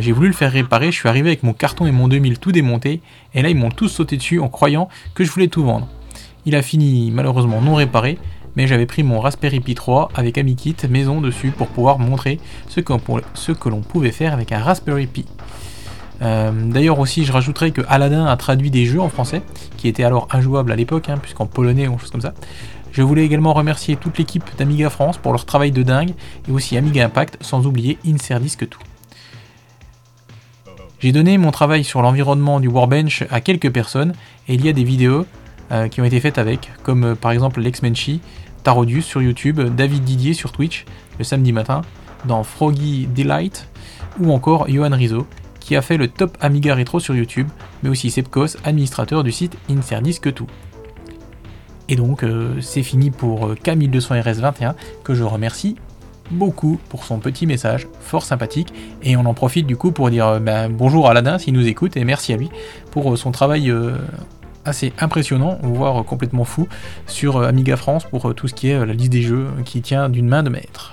j'ai voulu le faire réparer, je suis arrivé avec mon carton et mon 2000 tout démonté, et là ils m'ont tous sauté dessus en croyant que je voulais tout vendre. Il a fini malheureusement non réparé, mais j'avais pris mon Raspberry Pi 3 avec AmiKit maison dessus pour pouvoir montrer ce que, que l'on pouvait faire avec un Raspberry Pi. Euh, D'ailleurs aussi je rajouterai que Aladdin a traduit des jeux en français, qui étaient alors injouables à l'époque, hein, puisqu'en polonais ou chose comme ça. Je voulais également remercier toute l'équipe d'Amiga France pour leur travail de dingue, et aussi Amiga Impact, sans oublier Inserdisc tout. J'ai donné mon travail sur l'environnement du Warbench à quelques personnes, et il y a des vidéos euh, qui ont été faites avec, comme euh, par exemple Lex Menchi, Tarodius sur YouTube, David Didier sur Twitch le samedi matin, dans Froggy Delight, ou encore Johan Rizzo, qui a fait le top Amiga Retro sur YouTube, mais aussi Sepkos, administrateur du site Inserdisc tout. Et donc euh, c'est fini pour euh, K1200RS21, que je remercie beaucoup pour son petit message, fort sympathique, et on en profite du coup pour dire euh, ben, bonjour à Aladdin s'il nous écoute, et merci à lui pour son travail assez impressionnant, voire complètement fou, sur euh, Amiga France pour euh, tout ce qui est euh, la liste des jeux qui tient d'une main de maître.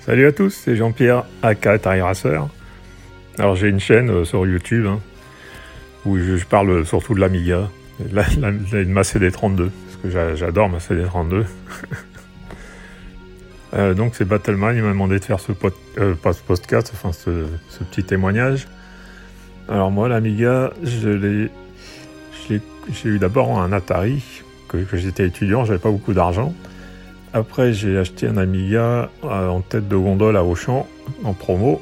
Salut à tous, c'est Jean-Pierre aka Racer. Alors j'ai une chaîne sur YouTube hein, où je, parle surtout de l'Amiga, de, la- ma CD32, parce que j'a- j'adore ma CD32. Euh, donc c'est Battleman, il m'a demandé de faire ce, euh, podcast, enfin ce, petit témoignage. Alors moi l'Amiga, j'ai eu d'abord un Atari, que, j'étais étudiant, j'avais pas beaucoup d'argent. Après, j'ai acheté un Amiga euh, en tête de gondole à Auchan, en promo,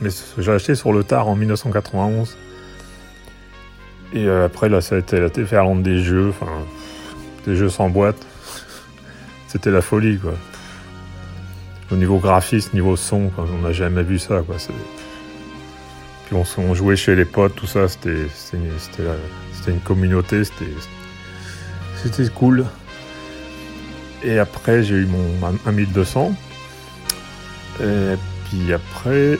mais j'ai acheté sur le tard en 1991. Et après, là, ça a été la des jeux, enfin, des jeux sans boîte. C'était la folie, quoi. Au niveau graphisme, niveau son, on n'a jamais vu ça, quoi. Puis on, jouait chez les potes, tout ça, c'était une, communauté, c'était cool. Et après, j'ai eu mon un- un 1200. Et puis après,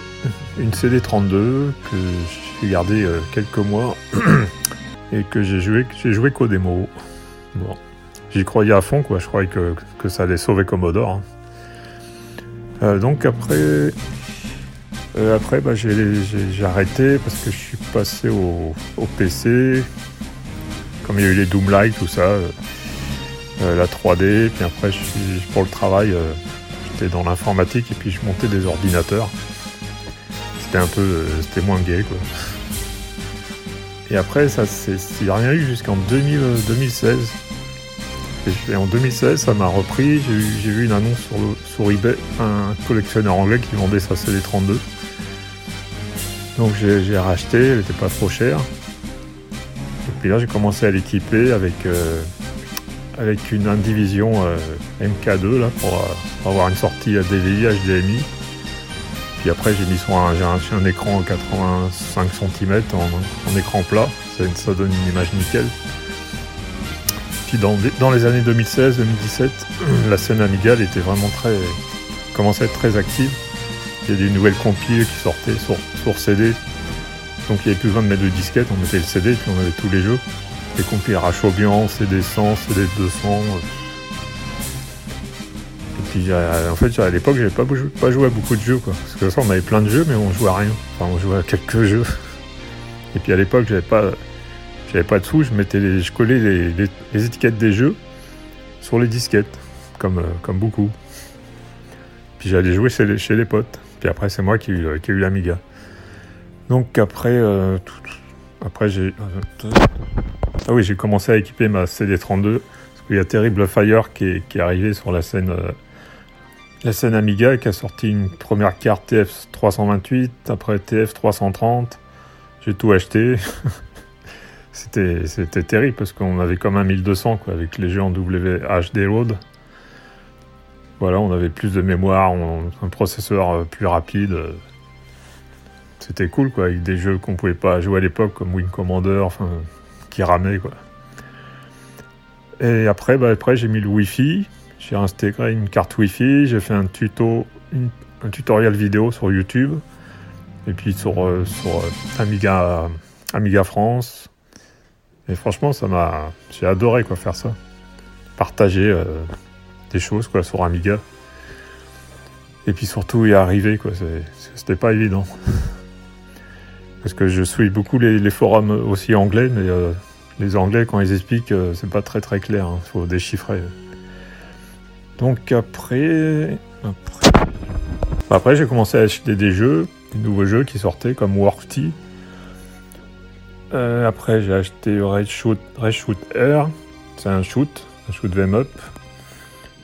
une CD32 que j'ai gardé euh, quelques mois et que j'ai joué, j'ai joué qu'au démo. Bon, j'y croyais à fond, quoi. Je croyais que, que ça allait sauver Commodore. hein. Euh, donc après, euh, après, bah, j'ai arrêté parce que je suis passé au, au PC. Comme il y a eu les Doomlight, tout ça. euh, la 3D, puis après pour le travail, j'étais dans l'informatique et puis je montais des ordinateurs. C'était un peu, c'était moins gay quoi. Et après ça, il n'y a rien eu jusqu'en 2000, euh, 2016. Et en 2016, ça m'a repris. J'ai vu une annonce sur, le- eBay, un collectionneur anglais qui vendait sa CD32. Donc j'ai, racheté, elle n'était pas trop chère. Et puis là, j'ai commencé à l'équiper avec euh, avec une Indivision euh, MK2 là, pour, euh, pour avoir une sortie à DVI, HDMI. Puis après j'ai mis sur un, un, un écran 85 cm en, écran plat, ça donne une image nickel. Puis dans, les années 2016-2017, la scène Amiga elle était vraiment très. commençait à être très active. Il y a des nouvelles compiles qui sortaient sur, sur CD. Donc il n'y avait plus besoin de mettre de disquette, on mettait le CD et puis on avait tous les jeux les compiles Rachobian, CD100, CD200. euh. Et puis en fait à l'époque j'avais pas, pas joué à beaucoup de jeux quoi. Parce que ça on avait plein de jeux mais on jouait à rien. Enfin on jouait à quelques jeux. Et puis à l'époque j'avais pas j'avais pas de sous, je mettais les, je collais les, étiquettes des jeux sur les disquettes, comme, euh, beaucoup. Puis j'allais jouer chez les, potes. Puis après c'est moi qui, ai eu- qui ai eu l'Amiga. Donc après euh, après j'ai ah oui, j'ai commencé à équiper ma CD32 parce qu'il y a Terrible Fire qui est, arrivé sur la scène, euh, la scène Amiga qui a sorti une première carte TF328, après TF330. J'ai tout acheté. c'était, c'était terrible parce qu'on avait comme un 1200 quoi, avec les jeux en WHD Load. Voilà, on avait plus de mémoire, un processeur euh, plus rapide. c'était cool, quoi, avec des jeux qu'on pouvait pas jouer à l'époque, comme Wing Commander, qui ramaient, quoi. Et après, bah, après j'ai mis le Wi-Fi, j'ai intégré une carte Wi-Fi, j'ai fait un tuto, un tutoriel vidéo sur YouTube, et puis sur, euh, sur euh, Amiga, Amiga France. Et franchement, ça m'a, j'ai adoré quoi faire ça, partager euh, des choses quoi sur Amiga. Et puis surtout y arriver quoi, c'était pas évident. Parce que je suis beaucoup les, forums aussi anglais, mais euh, les anglais quand ils expliquent, euh, c'est pas très clair, il faut déchiffrer. Donc après, après, j'ai commencé à acheter des jeux, des nouveaux jeux qui sortaient comme Warty. Euh, après j'ai acheté Red Shoot, Red Shoot Air, c'est un shoot, un shoot them up,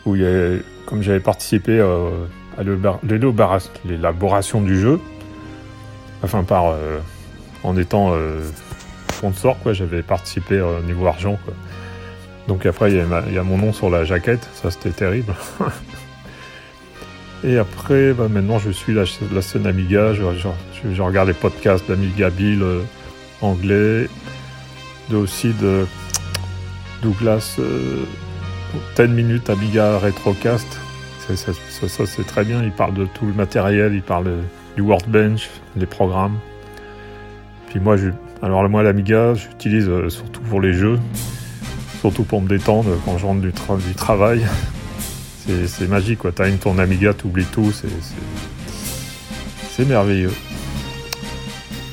où il y a, comme j'avais participé euh, à l'élaboration- du jeu, enfin par euh, en étant sponsor quoi, j'avais participé au niveau argent. Donc après, il y, a mon nom sur la jaquette, ça c'était terrible. Et après, bah, maintenant je suis la, scène Amiga, je, regarde les podcasts d'Amiga Bill anglais, de, aussi de Douglas euh, 10 minutes Amiga Retrocast. Ça, c'est très bien, il parle de tout le matériel, il parle du workbench, les programmes. Puis moi, alors moi l'Amiga, j'utilise euh, surtout pour les jeux surtout pour me détendre quand je rentre du, tra- du travail. C'est magique, quoi. T'as une ton Amiga, t'oublies tout, c'est merveilleux.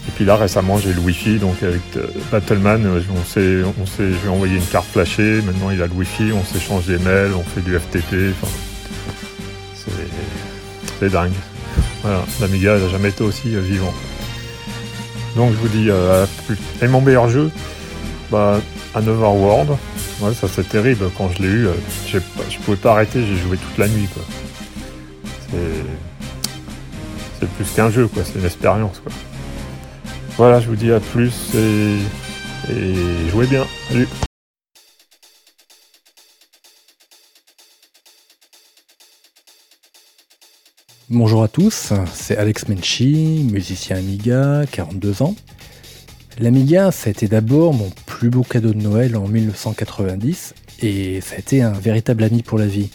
Et puis là, récemment, j'ai le Wi-Fi, donc avec euh, Battleman, euh, on s'est, on s'est, je lui ai envoyé une carte flashée, maintenant il a le Wi-Fi, on s'échange des mails, on fait du FTP, enfin, c'est, dingue. Voilà, l'Amiga n'a jamais été aussi euh, vivant. Donc je vous dis, euh. Et mon meilleur jeu, bah, Another World, ouais, ça c'est terrible. Quand je l'ai eu, je pouvais pas arrêter, j'ai joué toute la nuit. C'est, c'est plus qu'un jeu, quoi. C'est une expérience. Quoi. Voilà, je vous dis à plus et, jouez bien. Salut. Bonjour à tous, c'est Alex Menchi, musicien Amiga, 42 ans. L'Amiga, ça a été d'abord mon plus beau cadeau de Noël en 1990 et ça a été un véritable ami pour la vie.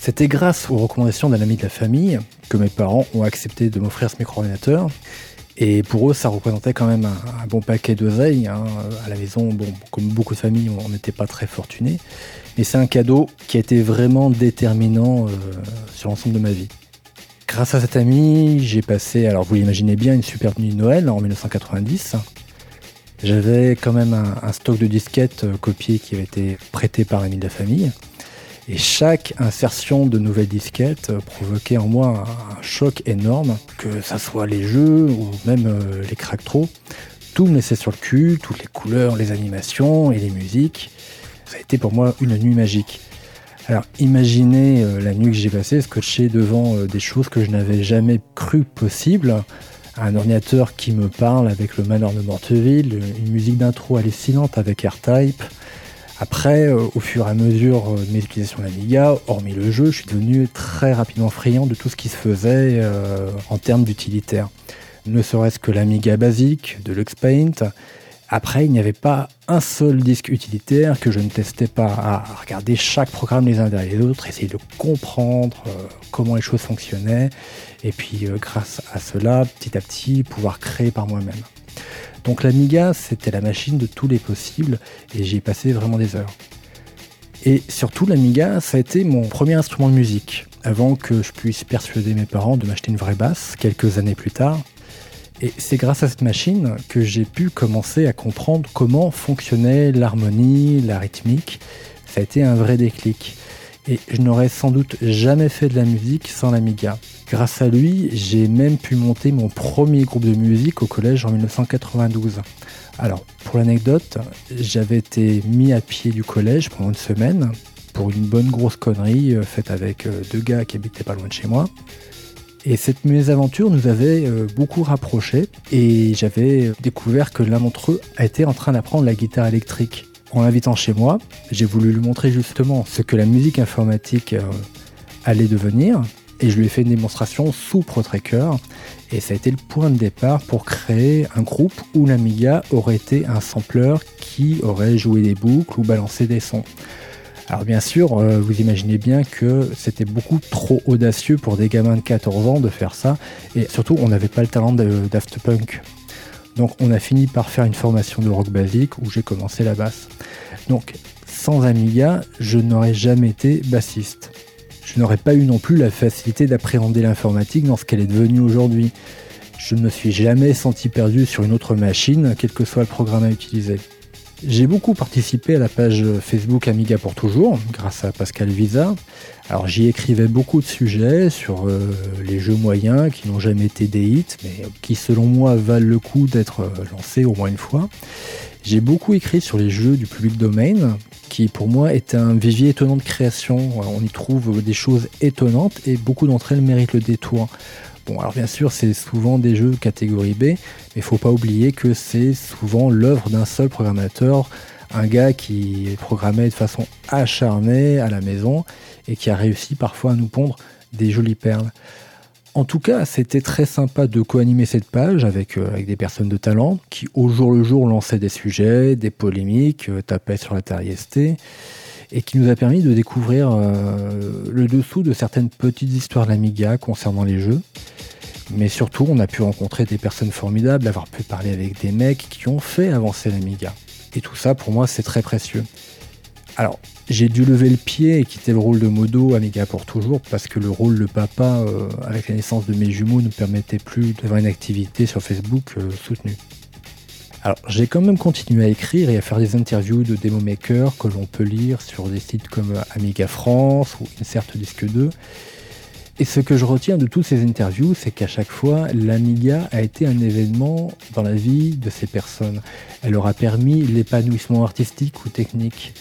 C'était grâce aux recommandations d'un ami de la famille que mes parents ont accepté de m'offrir ce micro-ordinateur. Et pour eux, ça représentait quand même un, bon paquet d'oseilles. hein. À la maison, bon, comme beaucoup de familles, on n'était pas très fortunés. Mais c'est un cadeau qui a été vraiment déterminant euh, sur l'ensemble de ma vie. Grâce à cet ami, j'ai passé, alors vous l'imaginez bien, une superbe nuit de Noël en 1990. J'avais quand même un, stock de disquettes euh, copiées qui avait été prêté par l'ami de la famille. Et chaque insertion de nouvelles disquettes euh, provoquait en moi un, choc énorme, que ça soit les jeux ou même euh, les cracktros. Tout me laissait sur le cul, toutes les couleurs, les animations et les musiques. Ça a été pour moi une nuit magique. Alors imaginez euh, la nuit que j'ai passée scotché devant des choses que je n'avais jamais cru possible. Un ordinateur qui me parle avec le manoir de Morteville, une musique d'intro hallucinante avec AirType. Après, euh, au fur et à mesure euh, de mes utilisations d'Amiga, hormis le jeu, je suis devenu très rapidement friand de tout ce qui se faisait euh, en termes d'utilitaire. Ne serait-ce que l'Amiga basique, de l'Uxpaint, après, il n'y avait pas un seul disque utilitaire que je ne testais pas à regarder chaque programme les uns derrière les autres, essayer de comprendre comment les choses fonctionnaient, et puis grâce à cela, petit à petit, pouvoir créer par moi-même. Donc l'Amiga, c'était la machine de tous les possibles, et j'y ai passé vraiment des heures. Et surtout, l'Amiga, ça a été mon premier instrument de musique, avant que je puisse persuader mes parents de m'acheter une vraie basse, quelques années plus tard. Et c'est grâce à cette machine que j'ai pu commencer à comprendre comment fonctionnait l'harmonie, la rythmique. Ça a été un vrai déclic. Et je n'aurais sans doute jamais fait de la musique sans l'Amiga. Grâce à lui, j'ai même pu monter mon premier groupe de musique au collège en 1992. Alors, pour l'anecdote, j'avais été mis à pied du collège pendant une semaine pour une bonne grosse connerie euh, faite avec euh, deux gars qui habitaient pas loin de chez moi. Et cette mésaventure nous avait euh, beaucoup rapprochés et j'avais découvert que l'un d'entre eux était en train d'apprendre la guitare électrique. En l'invitant chez moi, j'ai voulu lui montrer justement ce que la musique informatique allait devenir et je lui ai fait une démonstration sous ProTracker. Et ça a été le point de départ pour créer un groupe où l'Amiga aurait été un sampler qui aurait joué des boucles ou balancé des sons. Alors bien sûr, euh, vous imaginez bien que c'était beaucoup trop audacieux pour des gamins de 14 ans de faire ça, et surtout on n'avait pas le talent de Daft Punk. Donc on a fini par faire une formation de rock basique où j'ai commencé la basse. Donc sans Amiga, je n'aurais jamais été bassiste. Je n'aurais pas eu non plus la facilité d'appréhender l'informatique dans ce qu'elle est devenue aujourd'hui. Je ne me suis jamais senti perdu sur une autre machine, quel que soit le programme à utiliser. J'ai beaucoup participé à la page Facebook Amiga pour toujours, grâce à Pascal Visa. Alors j'y écrivais beaucoup de sujets sur euh, les jeux moyens qui n'ont jamais été des hits, mais qui selon moi valent le coup d'être euh, lancés au moins une fois. J'ai beaucoup écrit sur les jeux du public domain, qui pour moi est un vivier étonnant de création. On y trouve des choses étonnantes et beaucoup d'entre elles méritent le détour. Bon, alors bien sûr, c'est souvent des jeux catégorie B, mais il faut pas oublier que c'est souvent l'œuvre d'un seul programmateur, un gars qui programmait de façon acharnée à la maison et qui a réussi parfois à nous pondre des jolies perles. En tout cas, c'était très sympa de co-animer cette page avec, euh, avec, des personnes de talent qui, au jour le jour, lançaient des sujets, des polémiques, euh, tapaient sur la Atari ST et qui nous a permis de découvrir euh, le dessous de certaines petites histoires de l'Amiga concernant les jeux. Mais surtout, on a pu rencontrer des personnes formidables, avoir pu parler avec des mecs qui ont fait avancer l'Amiga. Et tout ça, pour moi, c'est très précieux. Alors, j'ai dû lever le pied et quitter le rôle de modo Amiga pour toujours parce que le rôle de papa, euh, avec la naissance de mes jumeaux, ne permettait plus d'avoir une activité sur Facebook euh, soutenue. Alors, j'ai quand même continué à écrire et à faire des interviews de démo makers que l'on peut lire sur des sites comme Amiga France ou Insert Disque 2. Et ce que je retiens de toutes ces interviews, c'est qu'à chaque fois, l'Amiga a été un événement dans la vie de ces personnes. Elle leur a permis l'épanouissement artistique ou technique.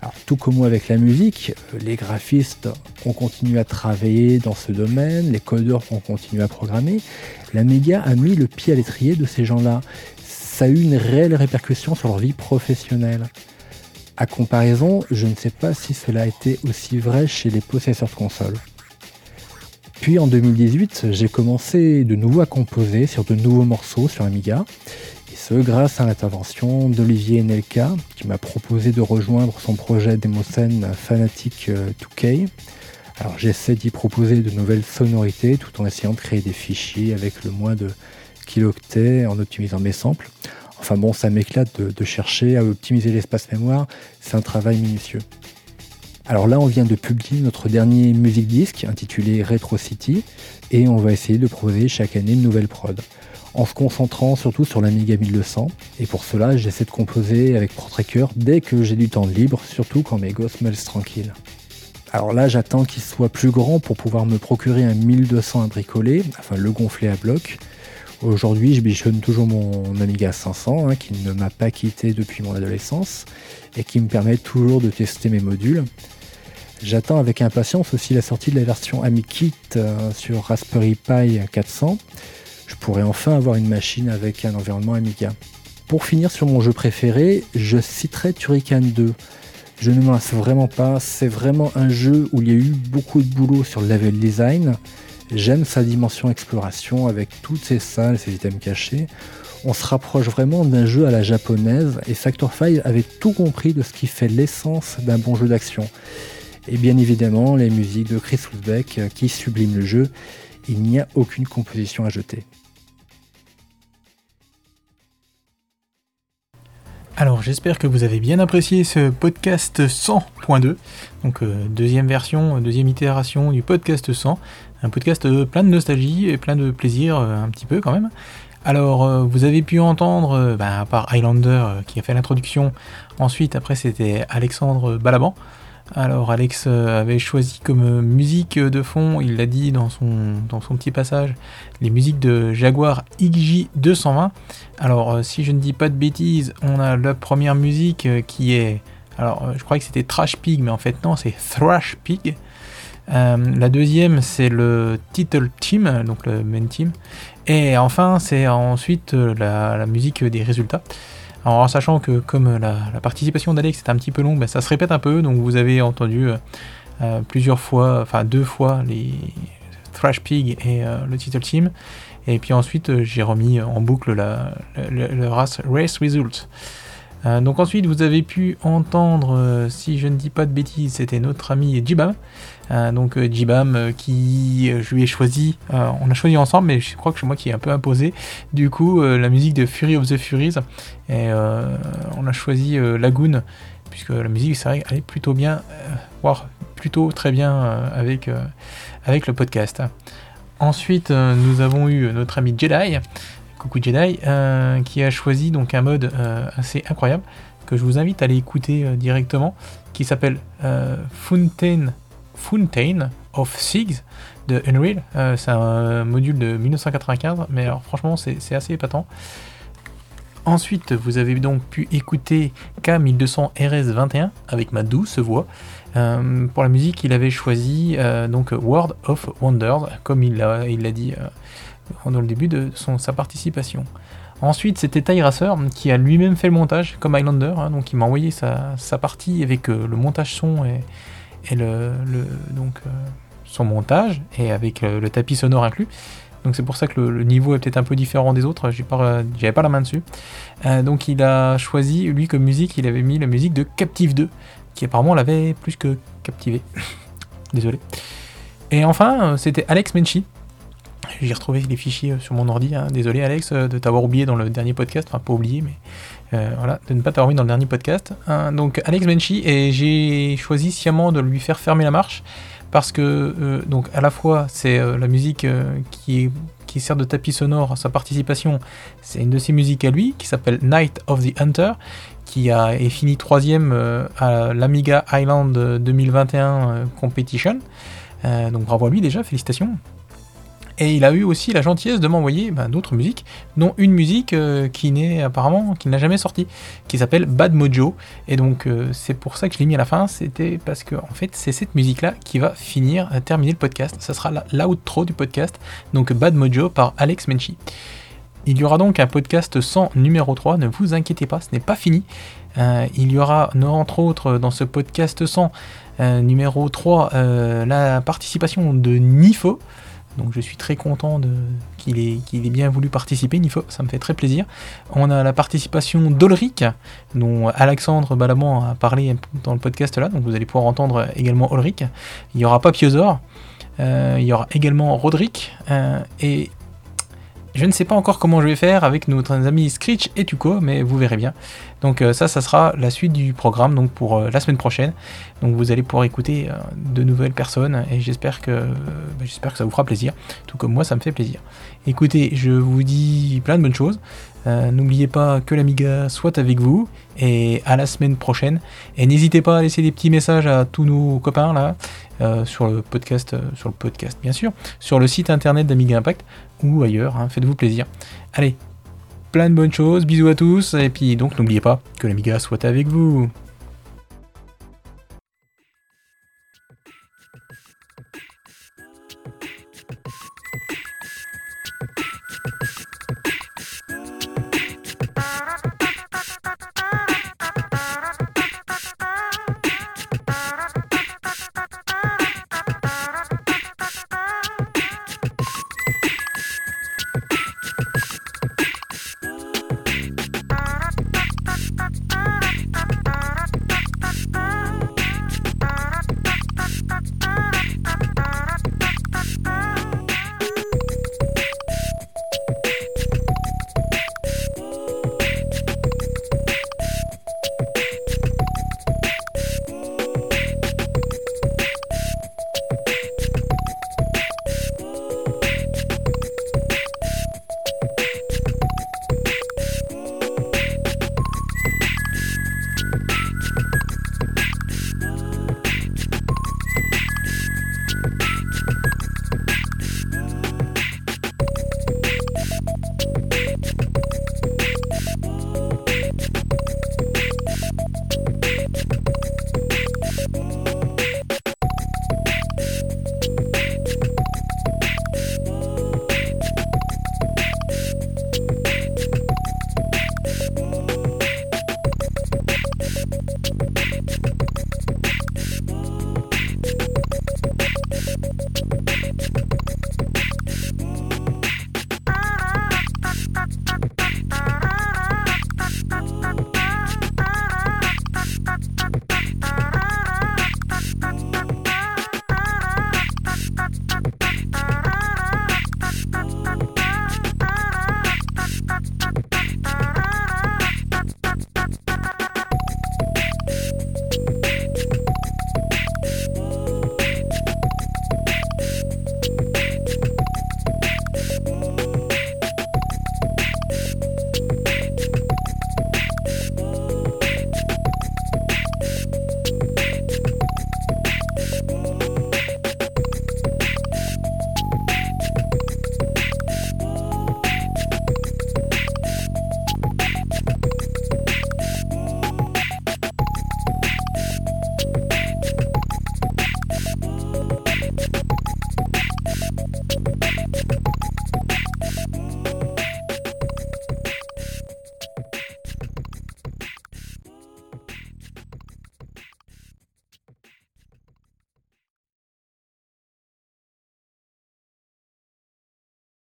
Alors, tout comme moi avec la musique, les graphistes ont continué à travailler dans ce domaine, les codeurs ont continué à programmer. L'Amiga a mis le pied à l'étrier de ces gens-là ça a eu une réelle répercussion sur leur vie professionnelle. À comparaison, je ne sais pas si cela a été aussi vrai chez les possesseurs de consoles. Puis en 2018, j'ai commencé de nouveau à composer sur de nouveaux morceaux sur Amiga, ce grâce à l'intervention d'Olivier Nelka, qui m'a proposé de rejoindre son projet Demoscène Fanatic 2K. Alors j'essaie d'y proposer de nouvelles sonorités tout en essayant de créer des fichiers avec le moins de kilooctets en optimisant mes samples. Enfin bon, ça m'éclate de, chercher à optimiser l'espace mémoire, c'est un travail minutieux. Alors là, on vient de publier notre dernier music disc intitulé Retro City et on va essayer de proposer chaque année une nouvelle prod en se concentrant surtout sur l'Amiga 1200 et pour cela, j'essaie de composer avec ProTracker dès que j'ai du temps libre, surtout quand mes gosses me laissent tranquille. Alors là, j'attends qu'il soit plus grand pour pouvoir me procurer un 1200 à bricoler, enfin le gonfler à bloc, Aujourd'hui, je bichonne toujours mon Amiga 500 hein, qui ne m'a pas quitté depuis mon adolescence et qui me permet toujours de tester mes modules. J'attends avec impatience aussi la sortie de la version AmiKit euh, sur Raspberry Pi 400. Je pourrais enfin avoir une machine avec un environnement Amiga. Pour finir sur mon jeu préféré, je citerai Turrican 2. Je ne m'en vraiment pas, c'est vraiment un jeu où il y a eu beaucoup de boulot sur le level design, J'aime sa dimension exploration avec toutes ces salles, ces items cachés. On se rapproche vraiment d'un jeu à la japonaise et Factor 5 avait tout compris de ce qui fait l'essence d'un bon jeu d'action. Et bien évidemment, les musiques de Chris Woodbeck qui subliment le jeu. Il n'y a aucune composition à jeter. Alors j'espère que vous avez bien apprécié ce podcast 100.2, donc euh, deuxième version, deuxième itération du podcast 100. Un podcast euh, plein de nostalgie et plein de plaisir, euh, un petit peu quand même. Alors, euh, vous avez pu entendre, bah, à part Highlander qui a fait l'introduction, ensuite, après, c'était Alexandre Balaban. Alors, Alex avait choisi comme musique de fond, il l'a dit dans son, dans son petit passage, les musiques de Jaguar XJ220. Alors, si je ne dis pas de bêtises, on a la première musique qui est. Alors, je croyais que c'était Trash Pig, mais en fait, non, c'est Thrash Pig. Euh, la deuxième, c'est le title team, donc le main team. Et enfin, c'est ensuite euh, la, musique des résultats. Alors, en sachant que comme la, participation d'Alex est un petit peu longue, ben, ça se répète un peu. Donc, vous avez entendu euh, plusieurs fois, enfin deux fois, les, Thrash Pig et le title team. Et puis ensuite, j'ai remis en boucle le race Race Result. Donc ensuite, vous avez pu entendre, si je ne dis pas de bêtises, c'était notre ami Jibam. donc Jibam qui je lui ai choisi, on a choisi ensemble, mais je crois que c'est moi qui ai un peu imposé. Du coup, la musique de Fury of the Furies. Et on a choisi Lagoon puisque la musique, c'est vrai, elle est plutôt bien, euh, voire plutôt très bien euh, avec, euh, avec le podcast. Ensuite, nous avons eu notre ami Jedi, coucou Jedi, qui a choisi donc un mode assez incroyable que je vous invite à aller écouter directement, qui s'appelle Fountain, Fountain of Sigs de Unreal. c'est un module de 1995, mais franchement, c'est assez épatant. Ensuite, vous avez donc pu écouter K1200 RS21 avec ma douce voix. Euh, pour la musique, il avait choisi euh, donc World of Wonders, comme il l'a dit euh, dans le début de sa participation. Ensuite, c'était Ty Racer qui a lui-même fait le montage, comme Highlander. Hein, donc, il m'a envoyé sa, partie avec le montage son et, donc, son montage, et avec le tapis sonore inclus. Donc c'est pour ça que le, niveau est peut-être un peu différent des autres, j'avais pas la main dessus. Euh, donc il a choisi, lui comme musique, il avait mis la musique de Captive 2, qui apparemment l'avait plus que captivé. Désolé. Et enfin, euh, c'était Alex Menchi. J'ai retrouvé les fichiers euh, sur mon ordi. Hein. Désolé Alex de t'avoir oublié dans le dernier podcast. Enfin pas oublié, mais voilà, de ne pas t'avoir mis dans le dernier podcast. donc Alex Menchi, et j'ai choisi sciemment de lui faire fermer la marche parce que euh, donc à la fois c'est euh, la musique euh, qui, qui sert de tapis sonore, sa participation, c'est une de ses musiques à lui qui s'appelle Night of the Hunter, qui a est fini troisième à l'Amiga Island 2021 Competition. donc bravo à lui déjà, félicitations. Et il a eu aussi la gentillesse de m'envoyer ben, d'autres musiques, dont une musique euh, qui n'est apparemment, qui n'a jamais sorti, qui s'appelle Bad Mojo. Et donc euh, c'est pour ça que je l'ai mis à la fin, c'était parce que en fait c'est cette musique-là qui va finir, euh, terminer le podcast. Ça sera l'outro du podcast, donc Bad Mojo par Alex Menchi. Il y aura donc un podcast sans numéro 3, ne vous inquiétez pas, ce n'est pas fini. il y aura entre autres dans ce podcast sans numéro 3 la participation de Nifo. Donc je suis très content qu'il ait, bien voulu participer, ça me fait très plaisir. On a la participation d'Olric, dont Alexandre Balamant a parlé dans le podcast là, donc vous allez pouvoir entendre également Olric. Il y aura Papiosor, euh, il y aura également Roderick, euh, et je ne sais pas encore comment je vais faire avec nos amis Screech et Tuco, mais vous verrez bien. Donc euh, ça, ça sera la suite du programme donc pour euh, la semaine prochaine. Donc vous allez pouvoir écouter euh, de nouvelles personnes et j'espère que, bah, j'espère que ça vous fera plaisir, tout comme moi ça me fait plaisir. Écoutez, je vous dis plein de bonnes choses. N'oubliez pas que l'Amiga soit avec vous et à la semaine prochaine. Et n'hésitez pas à laisser des petits messages à tous nos copains là sur le podcast, sur le podcast bien sûr, sur le site internet d'Amiga Impact ou ailleurs. Hein, faites-vous plaisir. Allez, plein de bonnes choses, bisous à tous, et puis donc n'oubliez pas que l'Amiga soit avec vous.